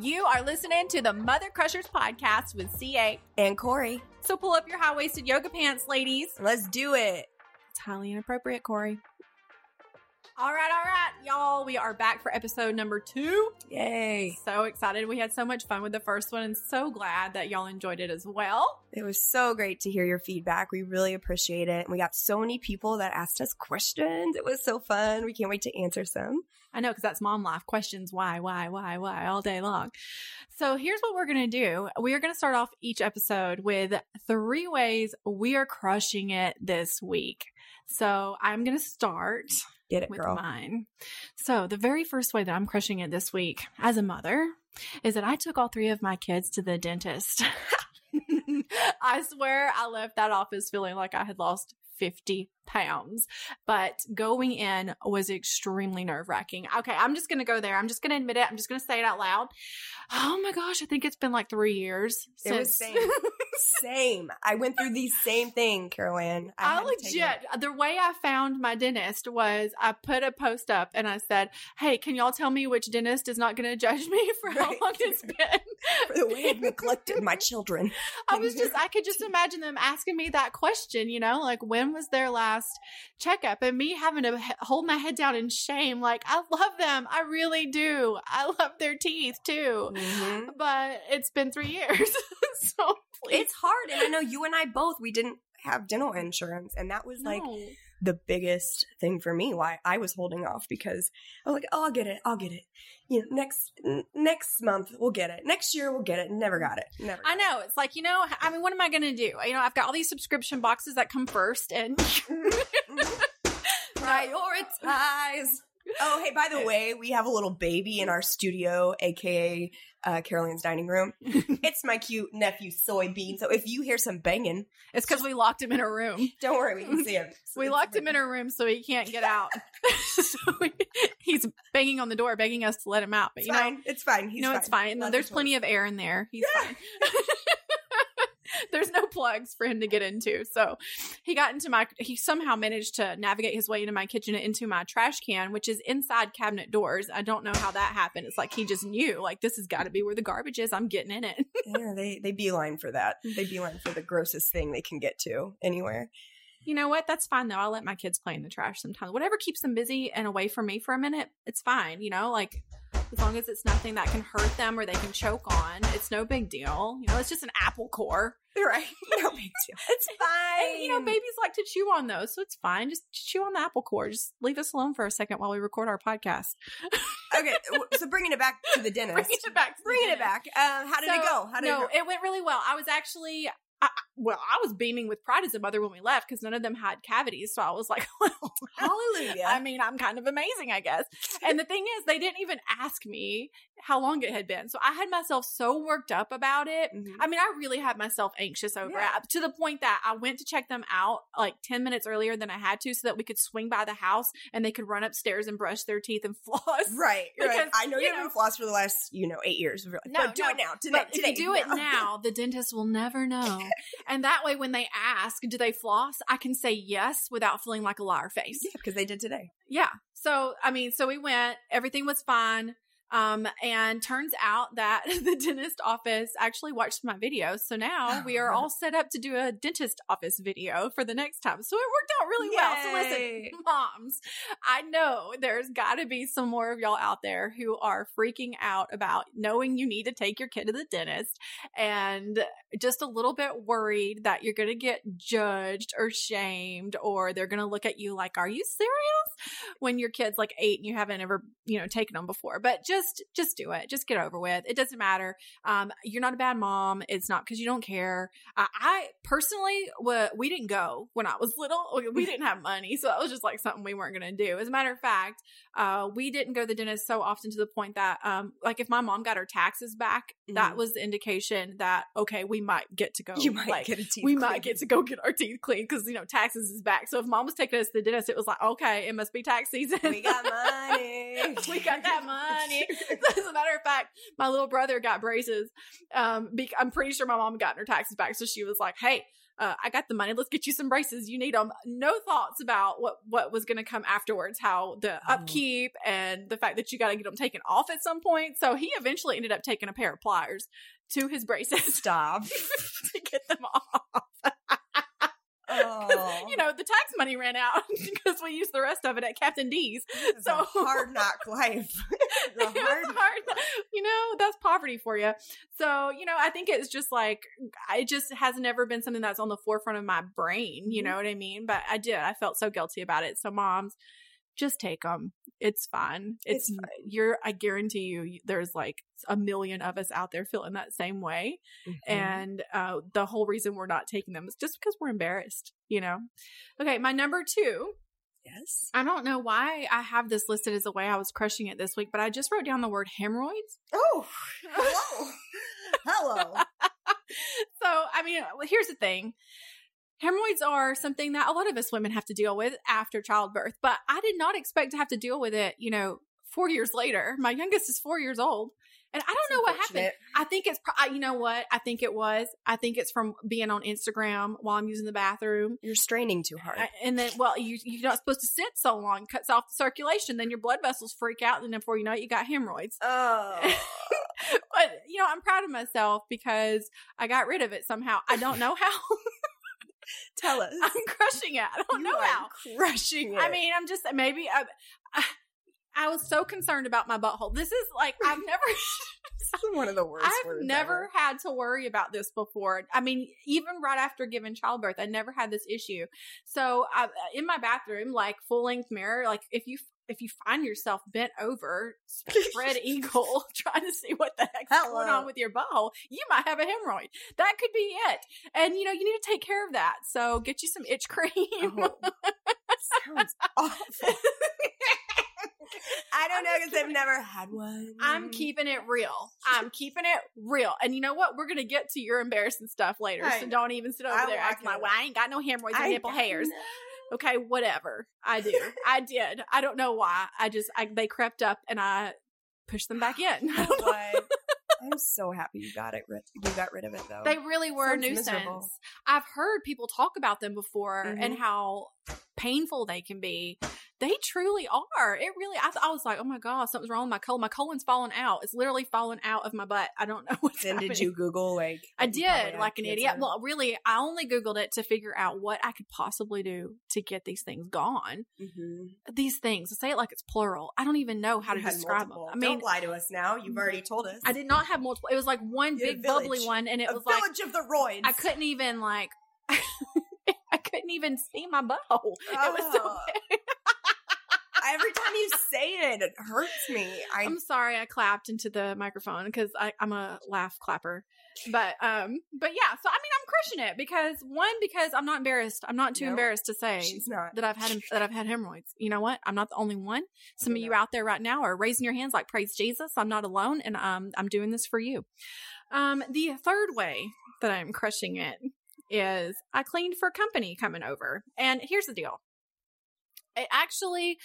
You are listening to the Mother Crushers podcast with CA. And Corey. So pull up your high waisted yoga pants, ladies. Let's do it. It's highly inappropriate, Corey. All right, all right, y'all. We are back for episode number two. Yay. So excited. We had so much fun with the first one and so glad that y'all enjoyed it as well. It was so great to hear your feedback. We really appreciate it. We got so many people that asked us questions. It was so fun. We can't wait to answer some. I know because that's mom life questions why, why, why, why all day long. So here's what we're going to do. We are going to start off each episode with three ways we are crushing it this week. So I'm going to start Get it, with girl. mine. So the very first way that I'm crushing it this week as a mother is that I took all three of my kids to the dentist. I swear I left that office feeling like I had lost 50 pounds, but going in was extremely nerve wracking. Okay, I'm just going to go there. I'm just going to admit it. I'm just going to say it out loud. Oh my gosh, I think it's been like three years It since. same. I went through the same thing, Caroline. I, take legit, the way I found my dentist was I put a post up and I said, Hey, can y'all tell me which dentist is not going to judge me for how Right. long it's been? For the way I've neglected my children. I was just, I could just imagine them asking me that question, you know, like when was their last checkup and me having to hold my head down in shame. Like, I love them. I really do. I love their teeth too. Mhm. But it's been three years. so. It's hard. And I know you and I both, we didn't have dental insurance. And that was like the biggest thing for me why I was holding off because I was like, oh, I'll get it. I'll get it. You know, next n- next month we'll get it. Next year we'll get it. Never got it. Never. I got know. It's like, you know, I mean, what am I going to do? You know, I've got all these subscription boxes that come first and. Prioritize. Oh, hey, by the way, we have a little baby in our studio, aka uh, Caroline's dining room. it's my cute nephew, Soybean. So if you hear some banging, it's because we locked him in a room. don't worry, we can see him. We locked him in a room so he can't get out. so we, he's banging on the door, begging us to let him out. But It's you know. It's fine. He's you know, it's fine. Lots There's plenty toys. of air in there. He's fine. There's no plugs for him to get into. So he got into my, he somehow managed to navigate his way into my kitchen and into my trash can, which is inside cabinet doors. I don't know how that happened. It's like he just knew, like, this has got to be where the garbage is. I'm getting in it. yeah, they they beeline for that. They beeline for the grossest thing they can get to anywhere. You know what? That's fine though. I'll let my kids play in the trash sometimes. Whatever keeps them busy and away from me for a minute, it's fine. You know, like as long as it's nothing that can hurt them or they can choke on, it's no big deal. You know, it's just an apple core. Right? No big deal. It's fine. And, you know, babies like to chew on those, so it's fine. Just chew on the apple core. Just leave us alone for a second while we record our podcast. okay, so bringing it back to the dentist. Bringing it back. to the Bringing it back. Um, how did it go? How did no, it go? it went really well. I was actually, I, well, I was beaming with pride as a mother when we left because none of them had cavities. So I was like, well, Hallelujah. I mean, I'm kind of amazing, I guess. And the thing is, they didn't even ask me how long it had been. So I had myself so worked up about it. Mhm. I mean, I really had myself anxious over Yeah. it to the point that I went to check them out like 10 minutes earlier than I had to so that we could swing by the house and they could run upstairs and brush their teeth and floss. Right, right. Because, I know you you haven't flossed for the last, you know, eight years of your life. No, but do no, it now. Today, But today. if you do it now, the dentist will never know. and that way, when they ask, do they floss? I can say yes without feeling like a liar face. Yeah, because they did today. Yeah. So, I mean, so we went, everything was fine. Um, and turns out that the dentist office actually watched my video. So now we are all set up to do a dentist office video for the next time. So it worked out really well. So listen, moms, I know there's got to be some more of y'all out there who are freaking out about knowing you need to take your kid to the dentist and just a little bit worried that you're going to get judged or shamed or they're going to look at you like, are you serious? When your kid's like eight and you haven't ever, you know, taken them before. But just, just just do it. Just get over with. It doesn't matter. Um, you're not a bad mom. It's not because you don't care. I, I personally, wa- we didn't go when I was little. We didn't have money. So that was just like something we weren't going to do. As a matter of fact, uh, we didn't go to the dentist so often to the point that, um, like if my mom got her taxes back, that Mhm. was the indication that, okay, we might get to go. You might like, get a teeth we cleaned. might get to go get our teeth cleaned because you know taxes is back. So if mom was taking us to the dentist, it was like, okay, it must be tax season. We got money. we got that money. As a matter of fact, my little brother got braces. Um, be- I'm pretty sure my mom got her taxes back, so she was like, "Hey, uh, I got the money. Let's get you some braces. You need them." No thoughts about what what was going to come afterwards, how the Oh. upkeep and the fact that you got to get them taken off at some point. So he eventually ended up taking a pair of pliers to his braces Stop. to get them off. Oh. You know, the tax money ran out because we used the rest of it at Captain D's. So- hard knock life. The It was hard- hard. You know, that's poverty for you. So, you know, I think it's just like, it just has never been something that's on the forefront of my brain. You Mhm. know what I mean? But I did. I felt so guilty about it. So, moms, just take them. It's fine. It's, It's. You're, I guarantee you, there's like a million of us out there feeling that same way. Mhm. And uh, the whole reason we're not taking them is just because we're embarrassed, you know? Okay, my number two yes. I don't know why I have this listed as the way I was crushing it this week, but I just wrote down the word hemorrhoids. Oh, hello. hello. so, I mean, here's the thing. Hemorrhoids are something that a lot of us women have to deal with after childbirth, but I did not expect to have to deal with it, you know, four years later. My youngest is four years old. And I don't know what happened. I think it's, you know what? I think it was. I think it's from being on Instagram while I'm using the bathroom. You're straining too hard. And then, well, you, you're not supposed to sit so long, cuts off the circulation. Then your blood vessels freak out. And then before you know it, you got hemorrhoids. oh. but, you know, I'm proud of myself because I got rid of it somehow. I don't know how. Tell us. I'm crushing it. I don't You know how. Crushing it. I mean, I'm just, maybe I, I, I was so concerned about my butthole. This is like, I've never. This is one of the worst I've never ever. had to worry about this before. I mean, even right after giving childbirth, I never had this issue. So, I, in my bathroom, like full length mirror, like if you if you find yourself bent over, spread eagle, trying to see what the heck's going on with your butthole, you might have a hemorrhoid. That could be it. And you know, you need to take care of that. So, get you some itch cream. Oh, sounds awful. I don't know because I've never had one. I'm keeping it real. I'm keeping it real. And you know what? We're gonna get to your embarrassing stuff later. I so know. don't even sit over I there acting like, well, I ain't got no hemorrhoids or nipple hairs. know. Okay, whatever. I do. I did. I don't know why. I just I, they crept up and I pushed them back in. I don't know. But I'm so happy you got it. Rid- you got rid of it though. They really were a nuisance. miserable. I've heard people talk about them before and Mhm. how painful they can be. They truly are. It really. I, I was like, oh my god, something's wrong with my colon. My colon's falling out. It's literally falling out of my butt. I don't know what's then happening. did you Google like? I did, like an idiot. Well, really, I only Googled it to figure out what I could possibly do to get these things gone. Mhm. These things, I say it like it's plural. I don't even know how to You had describe multiple. them. I mean, don't lie to us now. You've already told us. I did not have multiple. It was like one You big bubbly one, and it was like village of the roids. I couldn't even like. I couldn't even see my butthole. It was so Oh. big. Every time you say it, it hurts me. I I'm sorry I clapped into the microphone because I'm a laugh clapper. But um, but yeah. So I mean, I'm crushing it because one, because I'm not embarrassed. I'm not too No, embarrassed to say that I've had that I've had hemorrhoids. You know what? I'm not the only one. Some of you out there right now are raising your hands like praise Jesus. I'm not alone, and um, I'm doing this for you. Um, the third way that I'm crushing it is I cleaned for company coming over, and here's the deal. It actually.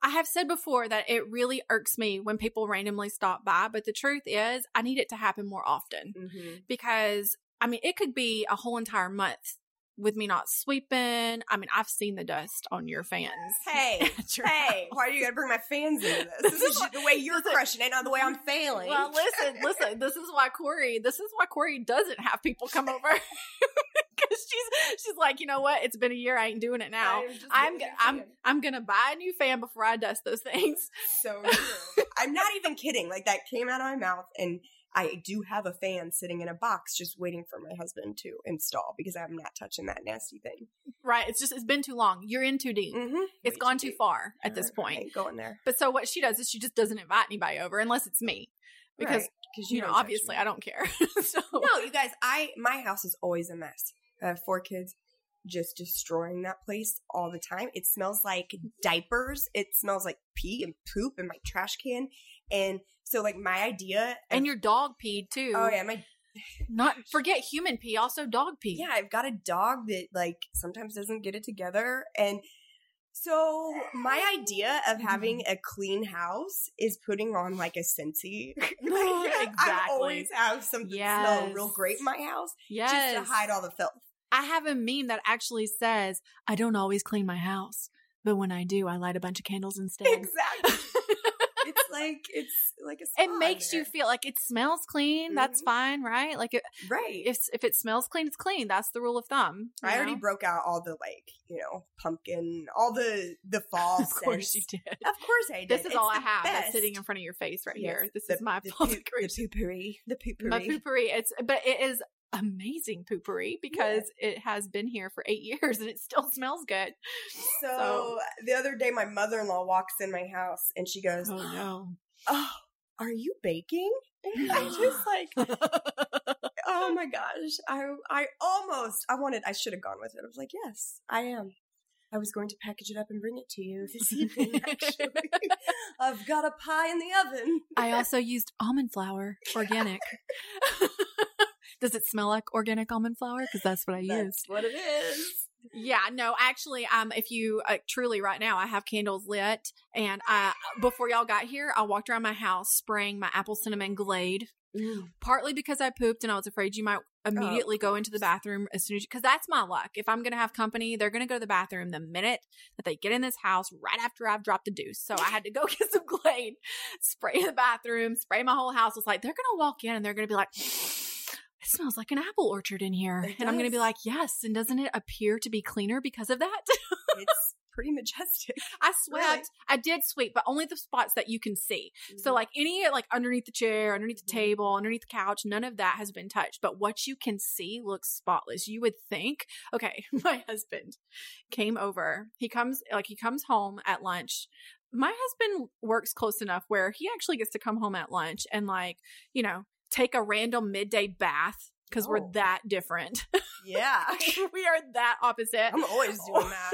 I have said before that it really irks me when people randomly stop by, but the truth is, I need it to happen more often Mhm. because I mean, it could be a whole entire month with me not sweeping. I mean, I've seen the dust on your fans. Hey, your hey, house. why are you gonna bring my fans into this? This is the way you're crushing it, not the way I'm failing. Well, listen, listen. This is why Corey. This is why Corey doesn't have people come over because she's she's like, you know what? It's been a year. I ain't doing it now. I'm I'm getting g- a I'm. Gonna buy a new fan before I dust those things. so true. I'm not even kidding. Like that came out of my mouth, and I do have a fan sitting in a box, just waiting for my husband to install because I'm not touching that nasty thing. Right? It's just it's been too long. You're in too deep. Mm-hmm. It's gone too far at this point. ain't going there But so what she does is she just doesn't invite anybody over unless it's me because because you, know obviously I don't care. so No, you guys, I my house is always a mess. Four kids just destroying that place all the time. It smells like diapers. It smells like pee and poop in my trash can. And so like my idea and your dog peed too. Oh yeah, my Not forget human pee, also dog pee. yeah, I've got a dog that like sometimes doesn't get it together and So my idea of mm-hmm. having a clean house is putting on like a Scentsy. I Exactly. I always have something smell real great in my house Yes. just to hide all the filth. I have a meme that actually says, I don't always clean my house, but when I do, I light a bunch of candles instead. Exactly. it's like it's like a it makes in you feel like it smells clean. That's Mhm. fine, right? Like it, right. if if it smells clean, it's clean. That's the rule of thumb. I already broke out all the like, you know, pumpkin, all the the fall Of course you did. Of course I did. This is It's all I have that's sitting in front of your face right Yes, here. This the- is my the, the poopery. The poopery. my poopery. It's but it is amazing poopery because it has been here for eight years and it still smells good. So, So- the other day, my mother in law walks in my house and she goes, Oh, no! "Oh, are you baking?" And I just like, oh my gosh, I I almost I wanted I should have gone with it. I was like, yes, I am. I was going to package it up and bring it to you this evening. Actually, I've got a pie in the oven. I also used almond flour, organic. Does it smell like organic almond flour? Because that's what I use. That's what it is. Yeah, no, actually, um, if you uh, truly right now, I have candles lit, and I before y'all got here, I walked around my house spraying my apple cinnamon Glade. Partly because I pooped and I was afraid you might immediately go into the bathroom as soon as because that's my luck. If I'm gonna have company, they're gonna go to the bathroom the minute that they get in this house, right after I've dropped a deuce. So I had to go get some Glade, spray the bathroom, spray my whole house. It's like they're gonna walk in and they're gonna be like. It smells like an apple orchard in here. It and I'm going to be like, yes. And doesn't it appear to be cleaner because of that? It's pretty majestic. I swept. Really? I did sweep, but only the spots that you can see. So Mhm. like any like underneath the chair, underneath the Mhm. table, underneath the couch, none of that has been touched. But what you can see looks spotless. You would think, okay, my husband came over. He comes like he comes home at lunch. My husband works close enough where he actually gets to come home at lunch and like, you know, take a random midday bath because we're Oh. that different. yeah, we are that opposite I'm always doing that.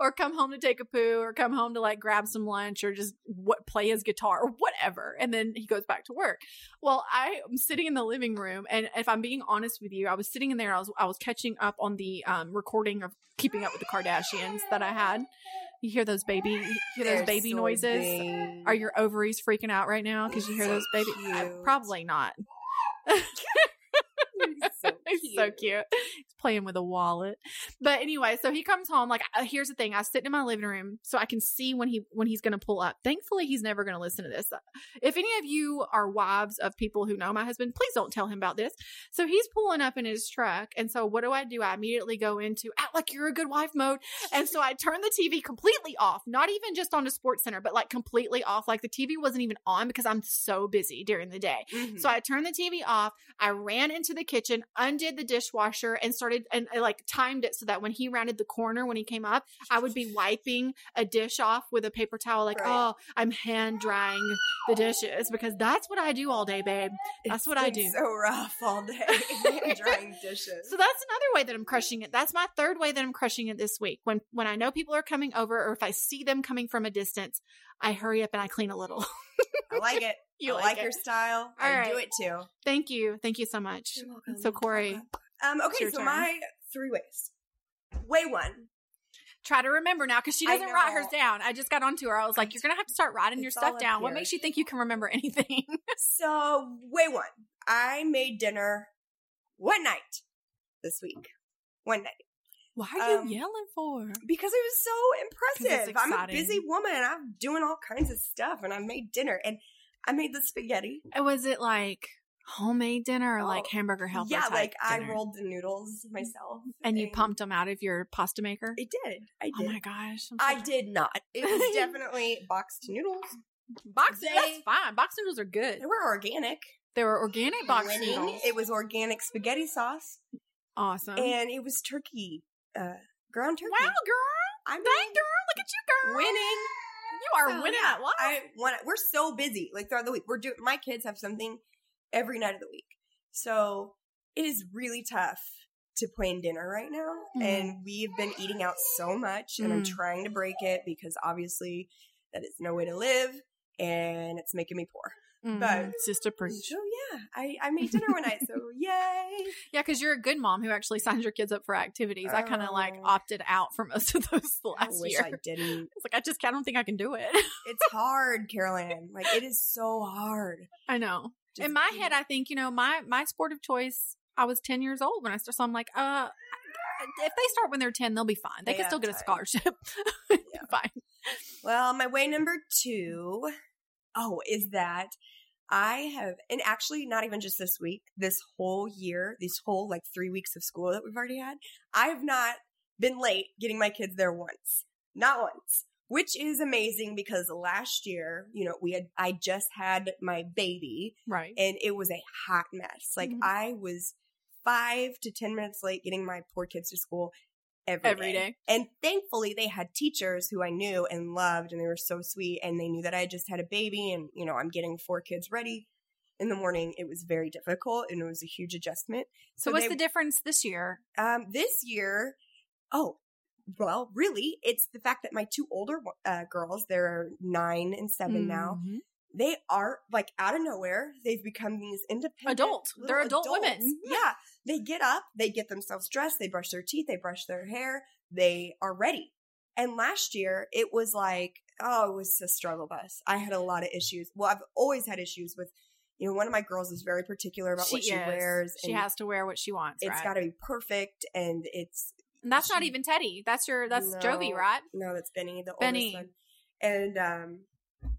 or come home to take a poo or come home to like grab some lunch or just what play his guitar or whatever and then he goes back to work well i am sitting in the living room and if i'm being honest with you i was sitting in there i was i was catching up on the um recording of keeping up with the kardashians that i had you hear those baby you hear those They're baby so noises big. are your ovaries freaking out right now because you hear those baby Uh, cute. probably not so He's so cute. He's playing with a wallet. But anyway, so he comes home. Like, uh, here's the thing: I sit in my living room so I can see when he when he's going to pull up. Thankfully, he's never going to listen to this. If any of you are wives of people who know my husband, please don't tell him about this. So he's pulling up in his truck, and so what do I do? I immediately go into act like you're a good wife mode, and so I turn the TV completely off. Not even just on a sports center, but like completely off. Like the TV wasn't even on because I'm so busy during the day. Mhm. So I turned the TV off. I ran into the kitchen, undid the dishwasher, and started and I like timed it so that when he rounded the corner when he came up, I would be wiping a dish off with a paper towel. Like, Right. oh, I'm hand drying the dishes because that's what I do all day, babe. That's It's what I do. So rough all day drying dishes. So that's another way that I'm crushing it. That's my third way that I'm crushing it this week. When when I know people are coming over, or if I see them coming from a distance, I hurry up and I clean a little. I like it. You I like like, your style. All I right. do it too. Thank you, thank you so much. So Corey, Um, okay, your so turn. my three ways. Way one. try to remember now because she doesn't write hers down. I just got onto her. I was like, you're gonna have to start writing your It's all stuff down. What makes you think you can remember anything? So way one. I made dinner one night this week. One night. Why are Um, you yelling for? Because it was so impressive. I'm a busy woman I'm doing all kinds of stuff and I made dinner and I made the spaghetti. Was it like homemade dinner or like Oh, hamburger helper? yeah, like I rolled the noodles myself. and you pumped them out of your pasta maker. I did. I Oh my gosh! I'm I did not. It was definitely boxed noodles. Boxed They- That's fine. Box noodles are good. They were organic. They were organic box Winning. noodles. It was organic spaghetti sauce, awesome. and it was turkey, uh, ground turkey. wow, girl! I'm Dang, girl! Look at you, girl! winning. You are So, winning yeah, at life. I want. We're so busy. Like throughout the week, we're doing. My kids have something every night of the week, so it is really tough to plan dinner right now. Mhm. And we've been eating out so much, and I'm Mm. trying to break it because obviously that is no way to live, and it's making me poor. But- Sister Preach. So yeah, I, I made dinner one night. So yay! Yeah, because you're a good mom who actually signs your kids up for activities. I kind of like Oh. opted out for most of those I last wish year. I didn't. It's like I just I don't think I can do it. It's hard, Carolyn. Like it is so hard. I know. Just In my head, I think you know my my sport of choice. I was ten years old when I started, so I'm like, uh, if they start when they're ten, they'll be fine. They They can still get a scholarship. Yeah. fine. Well, my way number two, oh, is that I have, and actually not even just this week, this whole year, these whole like three weeks of school that we've already had, I have not been late getting my kids there once. Not once. Which is amazing because last year, you know, we had, I just had my baby Right. and it was a hot mess. Like Mhm. I was five to 10 minutes late getting my poor kids to school every, Every day. And thankfully they had teachers who I knew and loved and they were so sweet and they knew that I had just had a baby and, you know, I'm getting four kids ready in the morning. It was very difficult and it was a huge adjustment. So, So what's they- the difference this year? Um, this year, oh, well, really, it's the fact that my two older uh, girls, they're nine and 7 now, Mhm. they are like out of nowhere. They've become these independent Adult. They're adult women. Yeah. They get up, they get themselves dressed, they brush their teeth, they brush their hair, they are ready. And last year it was like, oh, it was a struggle bus. I had a lot of issues. Well, I've always had issues with, you know, one of my girls is very particular about what she is. wears. She has to wear what she wants. It's right? got to be perfect, and it's And that's not even Teddy. That's your that's Jovi, No. right? No, that's Benny, the Benny. oldest one. And um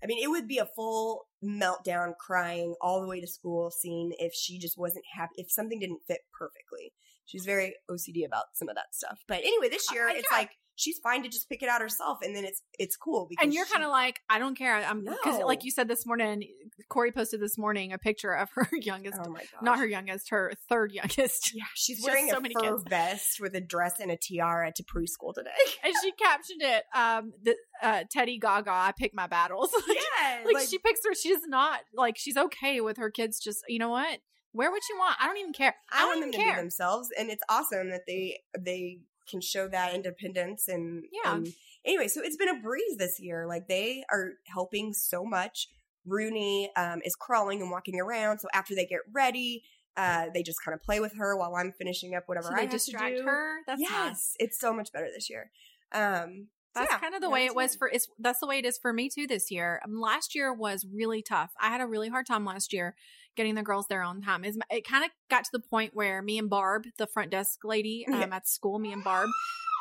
I mean, it would be a full meltdown crying all the way to school scene if she just wasn't happy if something didn't fit perfectly. She's very OCD about some of that stuff. But anyway, this year Uh, it's yeah. like she's fine to just pick it out herself and then it's it's cool because And you're kind of like, I don't care. I'm because, No. like you said this morning, Corey posted this morning a picture of her youngest, Oh not her youngest, her third youngest, Yeah, she's She wearing so a many fur kids. vest with a dress and a tiara to preschool today. and she captioned it, um, the uh, Teddy Gaga. I pick my battles. yeah, like, she picks her. She's not like she's okay with her kids. Just you know what, wear what you want. I don't even care. I, I want them to be themselves, and it's awesome that they they can show that independence and Yeah. and anyway, so it's been a breeze this year. Like they are helping so much. Rooney um, is crawling and walking around, so after they get ready, uh, they just kind of play with her while I'm finishing up whatever So I distract to do. her. That's yes, nice. it's so much better this year. Um, so That's yeah, kind of the yeah, way it was for it's that's the way it is for me too this year. Um, last year was really tough. I had a really hard time last year getting the girls there on time. Is it kind of got to the point where me and Barb, the front desk lady um, Yeah. at school, me and Barb,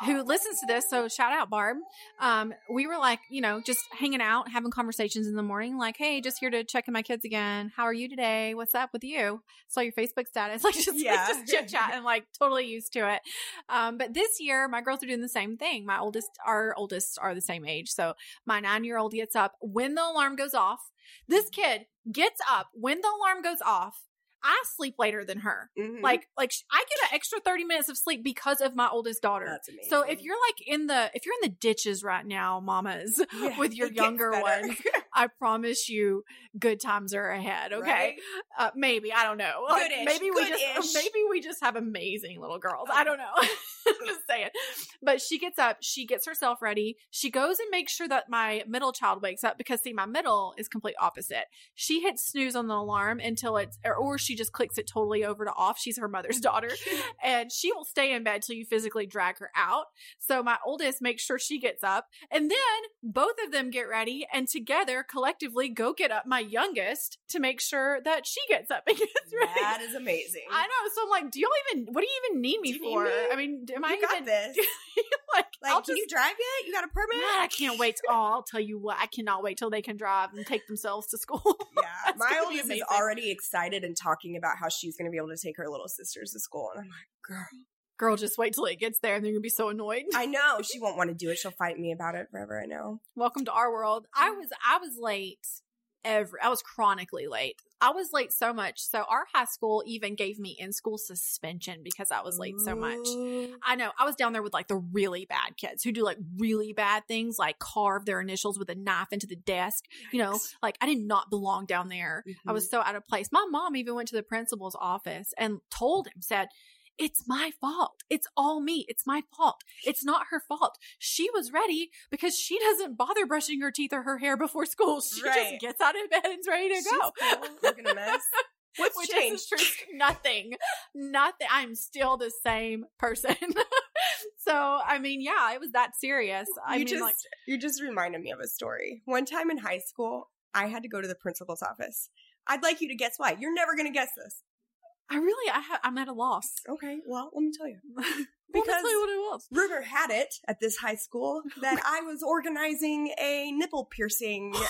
who listens to this, so shout out Barb. Um, we were like, you know, just hanging out, having conversations in the morning, like, hey, just here to check in my kids again. How are you today? What's up with you? Saw your Facebook status, like just Yeah. just chit chat and like totally used to it. Um, but this year, my girls are doing the same thing. My oldest, our oldest, are the same age. So my nine year old gets up when the alarm goes off. This kid gets up when the alarm goes off. I sleep later than her. Mhm. Like, like I get an extra thirty minutes of sleep because of my oldest daughter. So if you're like in the if you're in the ditches right now, mamas, Yeah, with your younger ones, I promise you, good times are ahead. Okay, Right? uh, maybe I don't know. Like, maybe we goodish. just maybe we just have amazing little girls. I don't know. I'm just saying. But she gets up, she gets herself ready. She goes and makes sure that my middle child wakes up because see, my middle is complete opposite. She hits snooze on the alarm until it's or, or she just clicks it totally over to off. She's her mother's daughter. and she will stay in bed till you physically drag her out. So my oldest makes sure she gets up, and then both of them get ready, and together collectively go get up my youngest to make sure that she gets up and gets ready. that is amazing. I know. So I'm like, do y'all even? What do you even need me for? me? I mean, am I got even this. like? Like, I'll can just. you drive yet? You got a permit? God, I can't wait. To, oh, I'll tell you what. I cannot wait till they can drive and take themselves to school. Yeah, my oldest is already excited and talking about how she's going to be able to take her little sisters to school, and I'm like, girl, Girl, just wait till it gets there, and they're gonna be so annoyed. I know she won't want to do it. She'll fight me about it forever. I know. Welcome to our world. I mm. was I was late every I was chronically late. I was late so much. So our high school even gave me in school suspension because I was late so much. I know. I was down there with like the really bad kids who do like really bad things, like carve their initials with a knife into the desk. You know, like I did not belong down there. I Mhm. was so out of place. My mom even went to the principal's office and told him, said, it's my fault. It's all me. It's my fault. It's not her fault. She was ready because she doesn't bother brushing her teeth or her hair before school. She Right. just gets out of bed and's ready to She's go. cool, looking a mess. What's Which changed? nothing. Nothing. I'm still the same person. so, I mean, yeah, it was that serious. I you mean, just like, you just reminded me of a story. One time in high school, I had to go to the principal's office. I'd like you to guess why. You're never going to guess this. I really, I ha- I'm at a loss. Okay, well, let me tell you. Because Because- tell you what it was. Rumor had it at this high school that I was organizing a nipple piercing. what?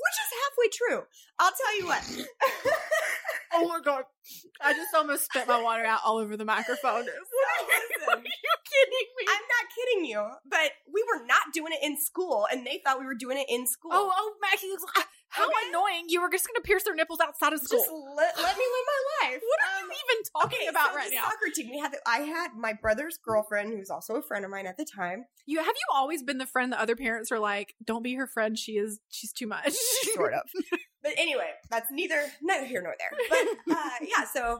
Which is halfway true. I'll tell you what. Oh my god! I just almost spit my water out all over the microphone. Listen, Are you kidding me? I'm not kidding you, but we were not doing it in school, and they thought we were doing it in school. oh, oh, Maggie, how Okay. annoying! You were just going to pierce their nipples outside of school. just let, let me live my life. what are Um, you even talking okay, about so right the now? Soccer team. We had. The, I had my brother's girlfriend, who's also a friend of mine at the time. You have you always been the friend that other parents are like, "Don't be her friend. She is. She's too much." sort of. But anyway, that's neither neither here nor there. But uh, yeah, so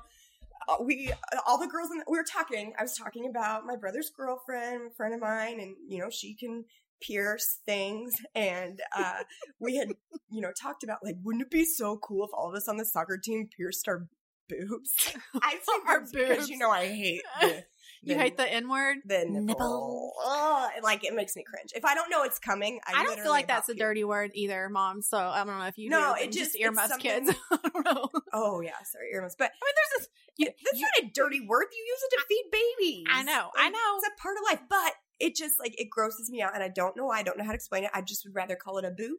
uh, we all the girls in the, we were talking. I was talking about my brother's girlfriend, a friend of mine, and you know she can pierce things, and uh, we had you know talked about like, wouldn't it be so cool if all of us on the soccer team pierced our boobs? I say Our boobs because you know I hate the, you hate the N word. the nipple. Nipple. Ugh, like it makes me cringe. If I don't know it's coming, I, I, don't feel like that's a dirty word either, Mom. So I don't know if you No, do, it just- ear it's muffs kids. I don't know. Oh yeah, sorry, earmuffs. But I mean, there's this. You, that's you- not a dirty word. You use it to feed babies. I know, I know. It's a part of life, but it just like it grosses me out, and I don't know why. I don't know how to explain it. I just would rather call it a boo,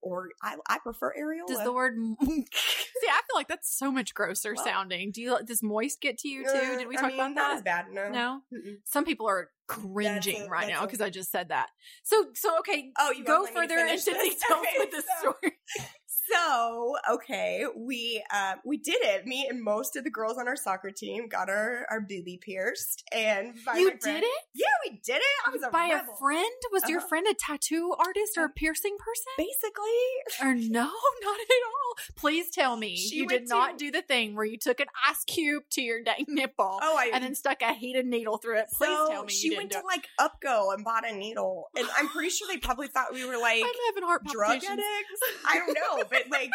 or I I prefer areola. Does the word see? I feel like that's so much grosser Well- sounding. Do you does moist get to you too? Uh, Did we I talk mean, about not that? as bad. No. No. Mm-mm. Some people are cringing a- right now because I just said that. So so okay, Oh, you go wanna let me further into details Okay, with this so- story. So okay, we uh, we did it. Me and most of the girls on our soccer team got our our boobie pierced, and by You did it Yeah, we did it. I was a by rebel. a friend. Was your Uh-huh. friend a tattoo artist or a piercing person? Basically, Or no, not at all. Please tell me She you did not do the thing where you took an ice cube to your dang nipple oh, I and then stuck a heated needle through it. Please so tell me she went to it. like Upgo and bought a needle, and I'm pretty sure they probably thought we were like I'm having heart drug addicts. I don't know, but like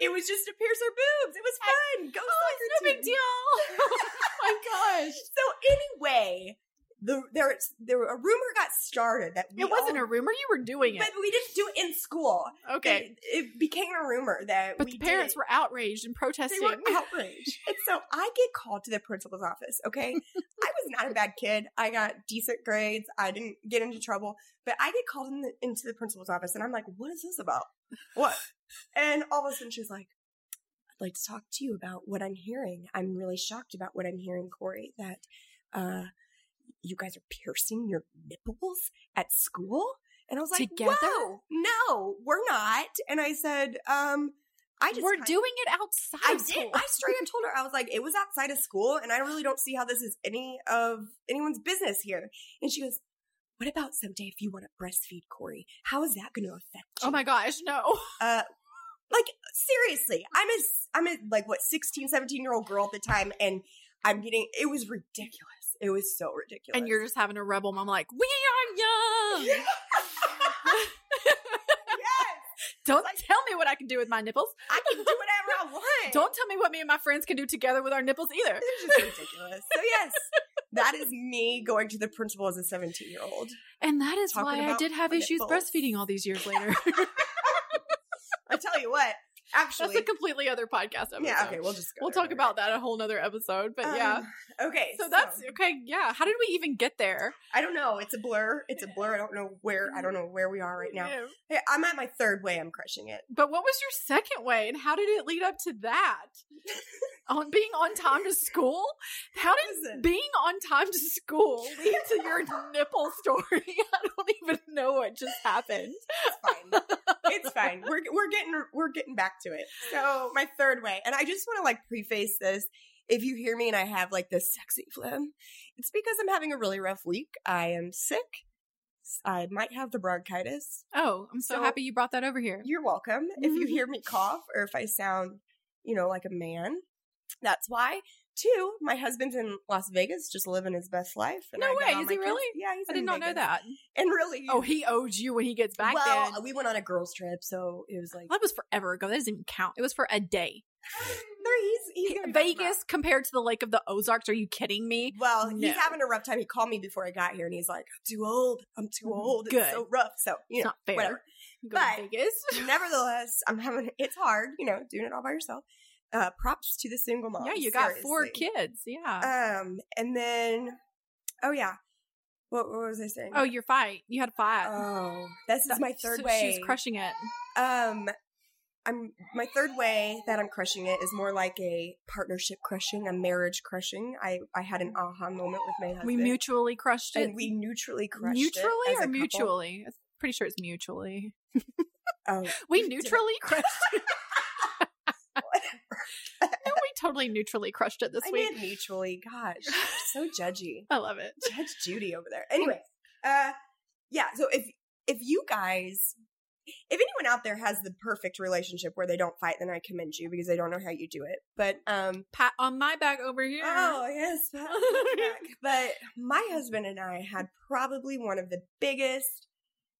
it was just to pierce her boobs. It was fun. Go Oh, it's no big deal. oh my gosh. So anyway, the there there a rumor got started that we It wasn't all- a rumor. You were doing it. but we didn't do it in school. Okay. it, it became a rumor that But we the parents were outraged and protesting. They were outraged. and so I get called to the principal's office, okay? I was not a bad kid. I got decent grades. I didn't get into trouble. But I get called in the, into the principal's office and I'm like, what is this about? What? And all of a sudden she's like, I'd like to talk to you about what I'm hearing. I'm really shocked about what I'm hearing, Corey, that uh, you guys are piercing your nipples at school. And I was like, Together? "Whoa, no, we're not. And I said, um, I just we're doing it outside I of did. I straight up told her I was like, it was outside of school, and I really don't see how this is any of anyone's business here. And she goes, "What about someday if you want to breastfeed Corey? How is that going to affect you?" oh my gosh, no. Uh, like seriously, I'm a I'm a like what 16, 17 year old girl at the time, and I'm getting it was ridiculous. It was so ridiculous. And you're just having a rebel mom like, we are young. yes, Don't tell me what I can do with my nipples. I can do whatever I want. Don't tell me what me and my friends can do together with our nipples either. It's just ridiculous. So yes, that is me going to the principal as a 17 year old. And that is Talking why I did have issues nipples. breastfeeding all these years later. I tell you what, actually, That's a completely other podcast episode. yeah. Okay, we'll just go We'll talk about that a whole nother episode. But yeah. Um, Okay, So that's okay. Yeah. How did we even get there? I don't know. It's a blur. It's a blur. I don't know where. I don't know where we are right now. Yeah. Hey, I'm at my third way. I'm crushing it. But what was your second way, and how did it lead up to that? on being on time to school? How does being on time to school lead to your nipple story? I don't even know what just happened. It's fine. It's fine. We're we're getting we're getting back to it. So my third way, and I just want to like preface this. If you hear me and I have like this sexy phlegm, it's because I'm having a really rough week. I am sick. I might have the bronchitis. Oh, I'm so, So- happy you brought that over here. You're welcome. If you hear me cough or if I sound, you know, like a man, That's why. Two, my husband's in Las Vegas, just living his best life. And No I way, is he kids- really? Yeah, he's I did not know that. And really, Oh, he owes you when he gets back well, then. we went on a girls' trip, so it was like That was forever ago. That doesn't even count. It was for a day. he's, he's gonna be back tomorrow. Vegas compared to the Lake of the Ozarks. Are you kidding me? Well, No. he's having a rough time. He called me before I got here, and he's like, "I'm too old. I'm too mm-hmm. old. Good. It's so rough." So you It's know, not fair. whatever. You Go to But- Vegas. Nevertheless, I'm having. It's hard, you know, doing it all by yourself. Uh, props to the single mom. yeah, you got four kids. Yeah. Um, and then, oh yeah, what, what was I saying? oh, your fight. You had a fight. oh, this is my third So way. She's crushing it. Um, I'm my third way that I'm crushing it is more like a partnership crushing, a marriage crushing. I I had an aha moment with my husband. We mutually crushed it. and we mutually crushed mutually it a or couple. mutually? I'm pretty sure it's mutually. Oh, We neutrally crushed it. no, we totally neutrally crushed it this I week. meant mutually. Gosh, so judgy. I love it. Judge Judy over there. Anyway, uh, yeah. So if if you guys, if anyone out there has the perfect relationship where they don't fight, then I commend you because I don't know how you do it. But um, Pat on my back over here. oh yes, pat on the back. but my husband and I had probably one of the biggest,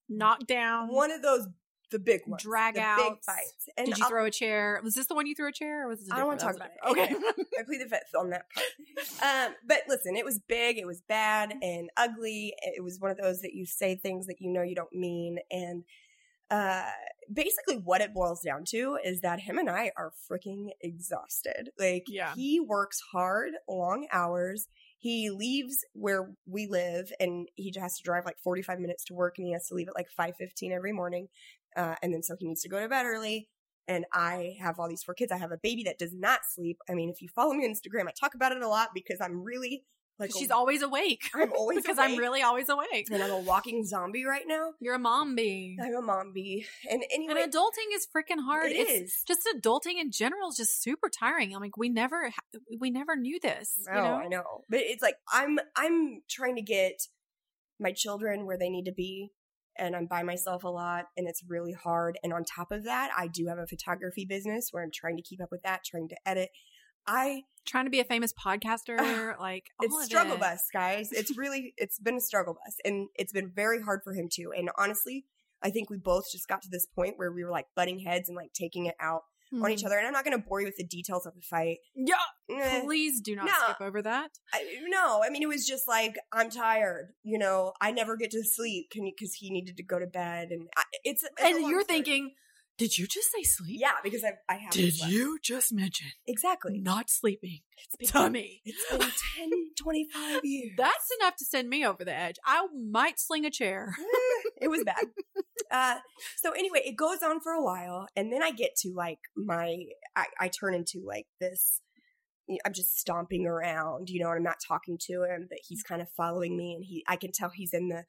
knockdown, one of those the big ones, Drag the big fights. And Did you I'll- throw a chair? Was this the one you threw a chair, or was this? a I don't wanna talk about it. Okay, I plead the fifth on that part. Um, but listen, it was big, it was bad and ugly. It was one of those that you say things that you know you don't mean. And uh, basically, what it boils down to is that him and I are freaking exhausted. Like, Yeah. he works hard, long hours. He leaves where we live, and he has to drive like forty five minutes to work, and he has to leave at like five fifteen every morning. Uh, and then so he needs to go to bed early and I have all these four kids. I have a baby that does not sleep. I mean, if you follow me on Instagram, I talk about it a lot because I'm really like She's a, always awake I'm always because I'm really always awake. and I'm a walking zombie right now. You're a mom bee. I'm a mom bee, and And anyway, adulting is freaking hard. it it's is. just adulting in general is just super tiring. I'm like, we never, we never knew this. Oh, you know? I know, but it's like I'm I'm trying to get my children where they need to be, and I'm by myself a lot, and it's really hard. And on top of that, I do have a photography business where I'm trying to keep up with that, trying to edit. I Trying to be a famous podcaster, like it's struggle it. bus guys it's really it's been a struggle bus and it's been very hard for him too and honestly i think we both just got to this point where we were like butting heads and like taking it out on each Mhm. other and i'm not going to bore you with the details of the fight Yeah, Eh, please do not No. skip over that. I, no i mean it was just like i'm tired you know i never get to sleep because he needed to go to bed and I, it's, it's And you're story. thinking, did you just say sleep? yeah because i, I have Did you just mention exactly not sleeping it's been, me? it's been 10 25 years That's enough to send me over the edge. I might sling a chair. it was bad. Uh, so anyway, it goes on for a while, and then I get to like my, I, I turn into like this. I'm just stomping around, you know, and I'm not talking to him, but he's kind of following me, and he, I can tell he's in the,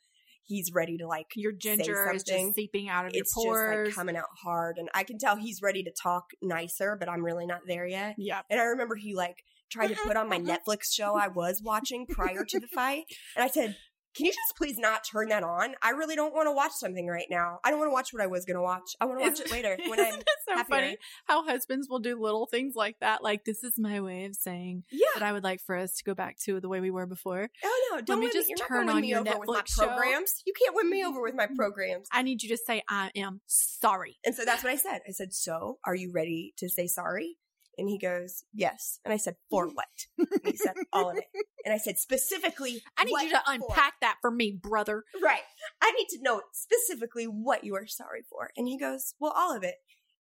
he's ready to like, Your ginger is something. just seeping out of it's your just pores. like coming out hard, and I can tell he's ready to talk nicer, but I'm really not there yet. yeah. And I remember he like tried to put on my Netflix show I was watching prior to the fight. And I said, Can you just please not turn that on? I really don't want to watch something right now. I don't want to watch what I was going to watch. I want to watch it later when I'm so happier. funny how husbands will do little things like that? Like, this is my way of saying Yeah. that I would like for us to go back to the way we were before. Oh no, don't me win just you're turn on me your over with my Netflix programs. You can't win me over with my mm-hmm. programs. I need you to say, I am sorry. And so that's what I said. I said, So are you ready to say sorry? And he goes, Yes. And I said, For what? And he said, All of it. And I said, Specifically, I need you to for?" unpack that for me, brother. Right. I need to know specifically what you are sorry for. And he goes, Well, all of it.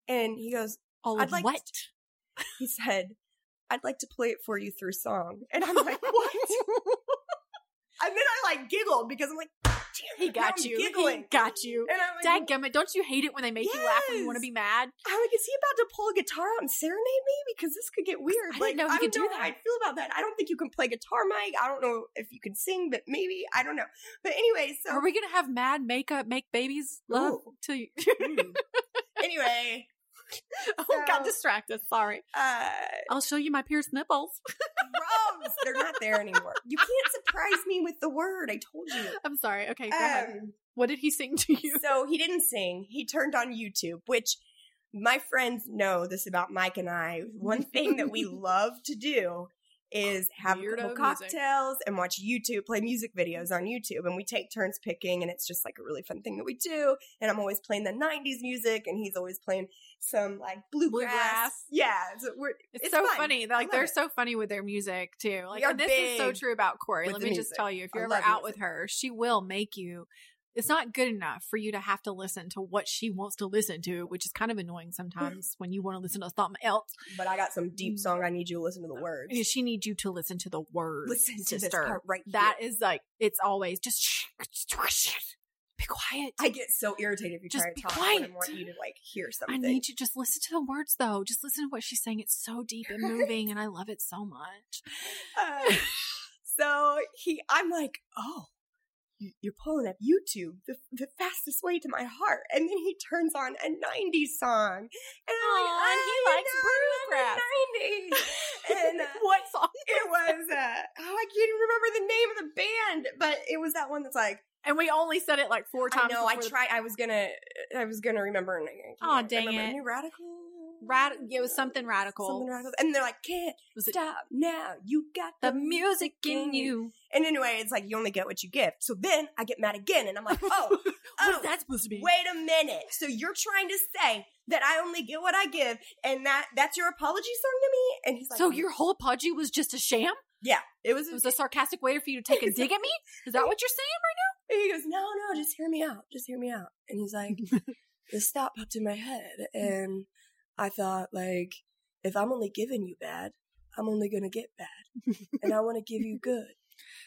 And he goes, All I'd of like what? He said, I'd like to play it for you through song. And I'm like, What? and then I like giggled because I'm like, Damn, he now got I'm you. Giggling. He got you. And I'm like, Dadgummit, don't you hate it when they make you laugh when you want to be mad? I'm like, is he about to pull a guitar out and serenade me? Because this could get weird. I didn't know he I could don't do that. I feel about that. I don't think you can play guitar, Mike. I don't know if you can sing, but maybe I don't know. But anyway, so Are we going to have mad makeup make babies love Ooh. to you? Hmm. anyway, oh, got distracted. Sorry. uh, I'll show you my pierced nipples. gross. They're not there anymore. You can't surprise me with the word. I told you. I'm sorry. Okay, go ahead. Um, What did he sing to you? so he didn't sing. He turned on YouTube, which my friends know this about Mike and I. One thing that we love to do is have a Weirdo couple music. cocktails and watch YouTube, play music videos on YouTube, and we take turns picking, and it's just like a really fun thing that we do. And I'm always playing the '90s music, and he's always playing some like bluegrass. Bluegrass. Yeah, so we're, It's, it's so fun. funny. Like they're it. so funny with their music too. Like this is so true about Corey. Let me just tell you, if you're ever out music. with her, she will make you. It's not good enough for you to have to listen to what she wants to listen to, which is kind of annoying sometimes when you want to listen to something else. But I got some deep song. I need you to listen to the words. She needs you to listen to the words, Listen to this part right That is like it's always just be quiet. I get so irritated if you Just try to talk quiet. when I want you to like hear something. I need you to just listen to the words though. Just listen to what she's saying. It's so deep and moving, and I love it so much. Uh, so he, I'm like, oh, you're pulling up YouTube, the, the fastest way to my heart. And then he turns on a 90s song. And I'm like, Aw, and he likes bluegrass. I'm in the 90s. and uh, what song? it was, uh, oh, I can't even remember the name of the band, but it was that one that's like, And we only said it like four I times. know, I the- I was gonna, I was gonna remember. And I can't Aw, dang remember. it. New Radical? Rad- it was something radical. Something radical. And they're like, can't Was it stop now. You got the music in you? And anyway, it's like you only get what you give. So then I get mad again, and I'm like, oh, what oh, that supposed to be? wait a minute. So you're trying to say that I only get what I give, and that that's your apology song to me? And he's like, so your whole apology was just a sham? yeah, it was. It was a sarcastic way for you to take a dig at me? Is that what you're saying? Right now? And he goes, no, no, just hear me out, just hear me out. And he's like, this thought popped in my head, mm. and I thought like, if I'm only giving you bad, I'm only gonna get bad, and I want to give you good.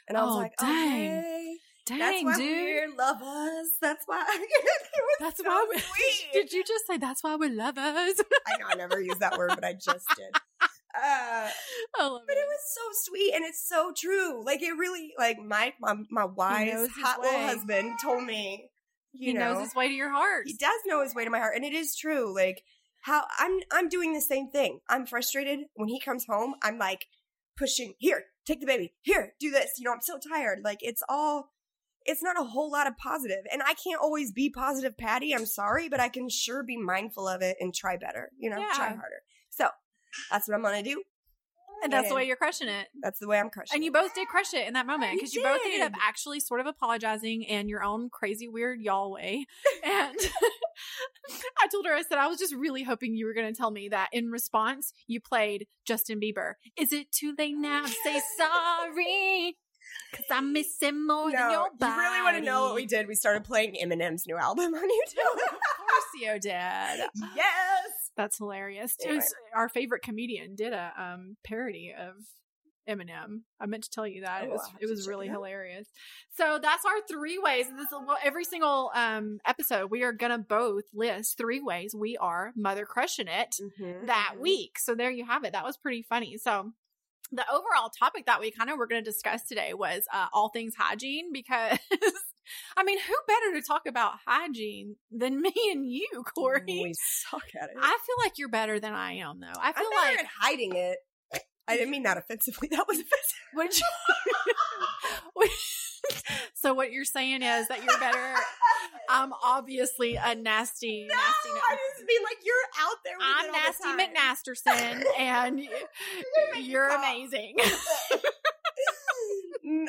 And I was Oh, like, dang. okay. Dang, That's why dude. we love us. That's why. it That's so why we. sweet. Did you just say that's why we're lovers? I know I never use that word, but I just did. Uh, I love but it was so sweet, and it's so true. Like it really, like my my my wise hot little husband told me. You He know, knows his way to your heart. he does know his way to my heart, and it is true. Like how I'm I'm doing the same thing. I'm frustrated when he comes home. I'm like pushing here, take the baby here, do this. You know, I'm so tired. Like it's all. It's not a whole lot of positive. positive, and I can't always be positive, Patty. I'm sorry, but I can sure be mindful of it and try better. You know, try harder. So that's what I'm gonna do. And that's the way you're crushing it. That's the way I'm crushing. And you both did crush it in that moment because you both ended up actually sort of apologizing in your own crazy, weird y'all way. And I told her, I said, I was just really hoping you were going to tell me that in response, you played Justin Bieber. Is it too late now to say sorry? Because I miss him more than No, your you really want to know what we did? We started playing Eminem's new album on YouTube. of course you did. yes. That's hilarious. Anyway. our favorite comedian did a um parody of Eminem. I meant to tell you that. Oh, it was it was really it hilarious. So that's our three ways. This well, every single um episode we are gonna both list three ways we are mother crushing it that Mhm. week. So there you have it. That was pretty funny. So the overall topic that we kind of were going to discuss today was uh, all things hygiene because I mean, who better to talk about hygiene than me and you, Corey? We suck at it. I feel like you're better than I am, though. I I'm feel like at hiding it. I didn't mean that offensively. That was offensive. would you? so what you're saying is that you're better. I'm obviously a nasty, No, nasty. I just mean like you're out there. With I'm it all the nasty. McNasterson, and you're amazing.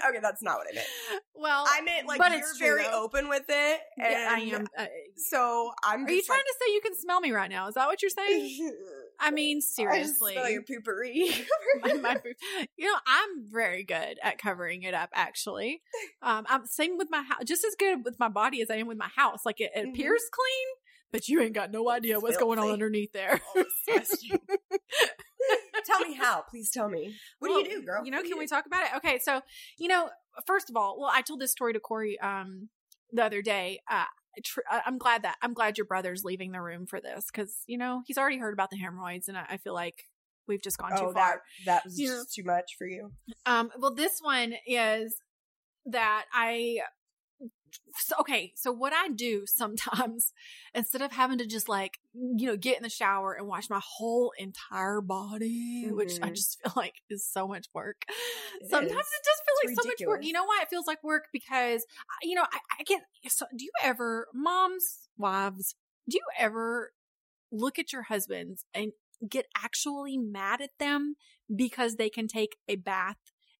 Okay, that's not what I meant. well, I meant like but you're very though. open with it. And yeah, I am. Uh, So I'm. are you trying like, to say you can smell me right now? Is that what you're saying? I mean, I seriously. smell your poopery. my, my food. You know, I'm very good at covering it up. Actually, um, I'm same with my house. Just as good with my body as I am with my house. Like it, it Mhm. appears clean, but you ain't got no idea what's going on underneath there. Tell me how. Please tell me. What Well, do you do, girl? You know, can we do? talk about it? Okay, so you know, first of all, well, I told this story to Corey um the other day. Uh, tr- I- I'm glad that I'm glad your brother's leaving the room for this because you know he's already heard about the hemorrhoids, and I, I feel like we've just gone Oh, too far. that was You just too much for you. Um, well, this one is that I. So, okay, so what I do sometimes, instead of having to just like, you know, get in the shower and wash my whole entire body, which I Mhm. just feel like is so much work. It sometimes is. it just feels It's like so much work. You know why it feels like work? Because, you know, I, I get, so do you ever, moms, wives, do you ever look at your husbands and get actually mad at them because they can take a bath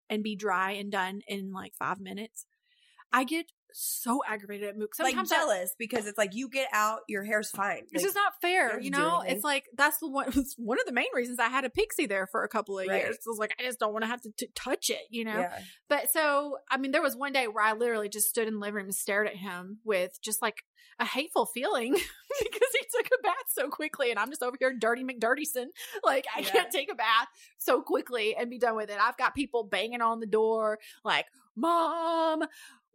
and be dry and done in like five minutes. I get so aggravated at Mook. like Sometimes I- jealous because it's like you get out, your hair's fine. it's Like, just not fair, you know. It's like that's the one. It's one of the main reasons I had a pixie there for a couple of Right. years. It was like I just don't want to have to t- touch it, you know. yeah. But so, I mean, there was one day where I literally just stood in the living room and stared at him with just like a hateful feeling because he took a bath so quickly and I'm just over here dirty McDirtyson. Like, I Yeah. can't take a bath so quickly and be done with it. I've got people banging on the door like, Mom,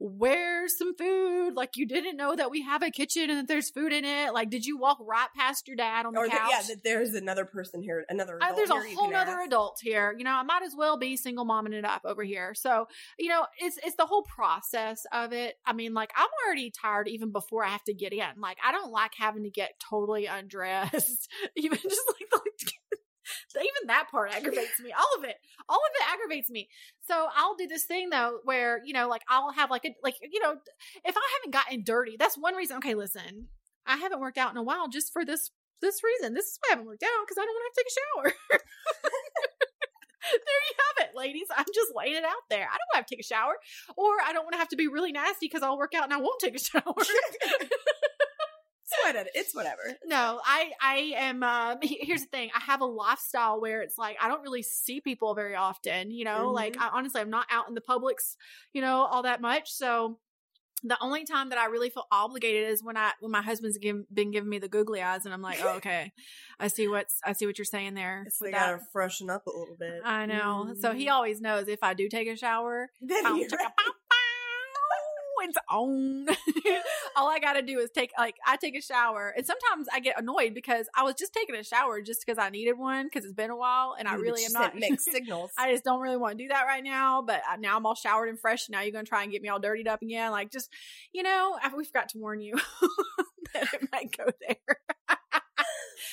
where's some food? Like, you didn't know that we have a kitchen and that there's food in it. Like, did you walk right past your dad on the Or couch? that, yeah, that there's another person here, another. Uh, there's a whole other ask. adult here. You know, I might as well be single momming it up over here. So, you know, it's it's the whole process of it. I mean, like I'm already tired even before I have to get in. Like I don't like having to get totally undressed, even just like the. Even that part aggravates me. All of it, all of it aggravates me. So I'll do this thing though, where you know, like I'll have like a like you know, if I haven't gotten dirty, that's one reason. Okay, listen, I haven't worked out in a while just for this this reason. This is why I haven't worked out because I don't want to have to take a shower. there you have it, ladies. I'm just laying it out there. I don't want to have to take a shower, or I don't want to have to be really nasty because I'll work out and I won't take a shower. It's whatever. It's whatever. no, I I am. Um, here's the thing. I have a lifestyle where it's like I don't really see people very often. You know, Mhm. like I, honestly, I'm not out in the publics. You know, all that much. So the only time that I really feel obligated is when I when my husband's given, been giving me the googly eyes, and I'm like, oh, okay, I see what's I see what you're saying there. They gotta freshen up a little bit. I know. So he Mhm. always knows if I do take a shower, Then bow, chicka, right. Bow, on. All I got to do is take, like, I take a shower, and sometimes I get annoyed because I was just taking a shower just because I needed one because it's been a while, and I really am not. mixed signals. I just don't really want to do that right now. But I- now I'm all showered and fresh. Now you're going to try and get me all dirtied up again. Like, just, you know, I, we forgot to warn you that it might go there.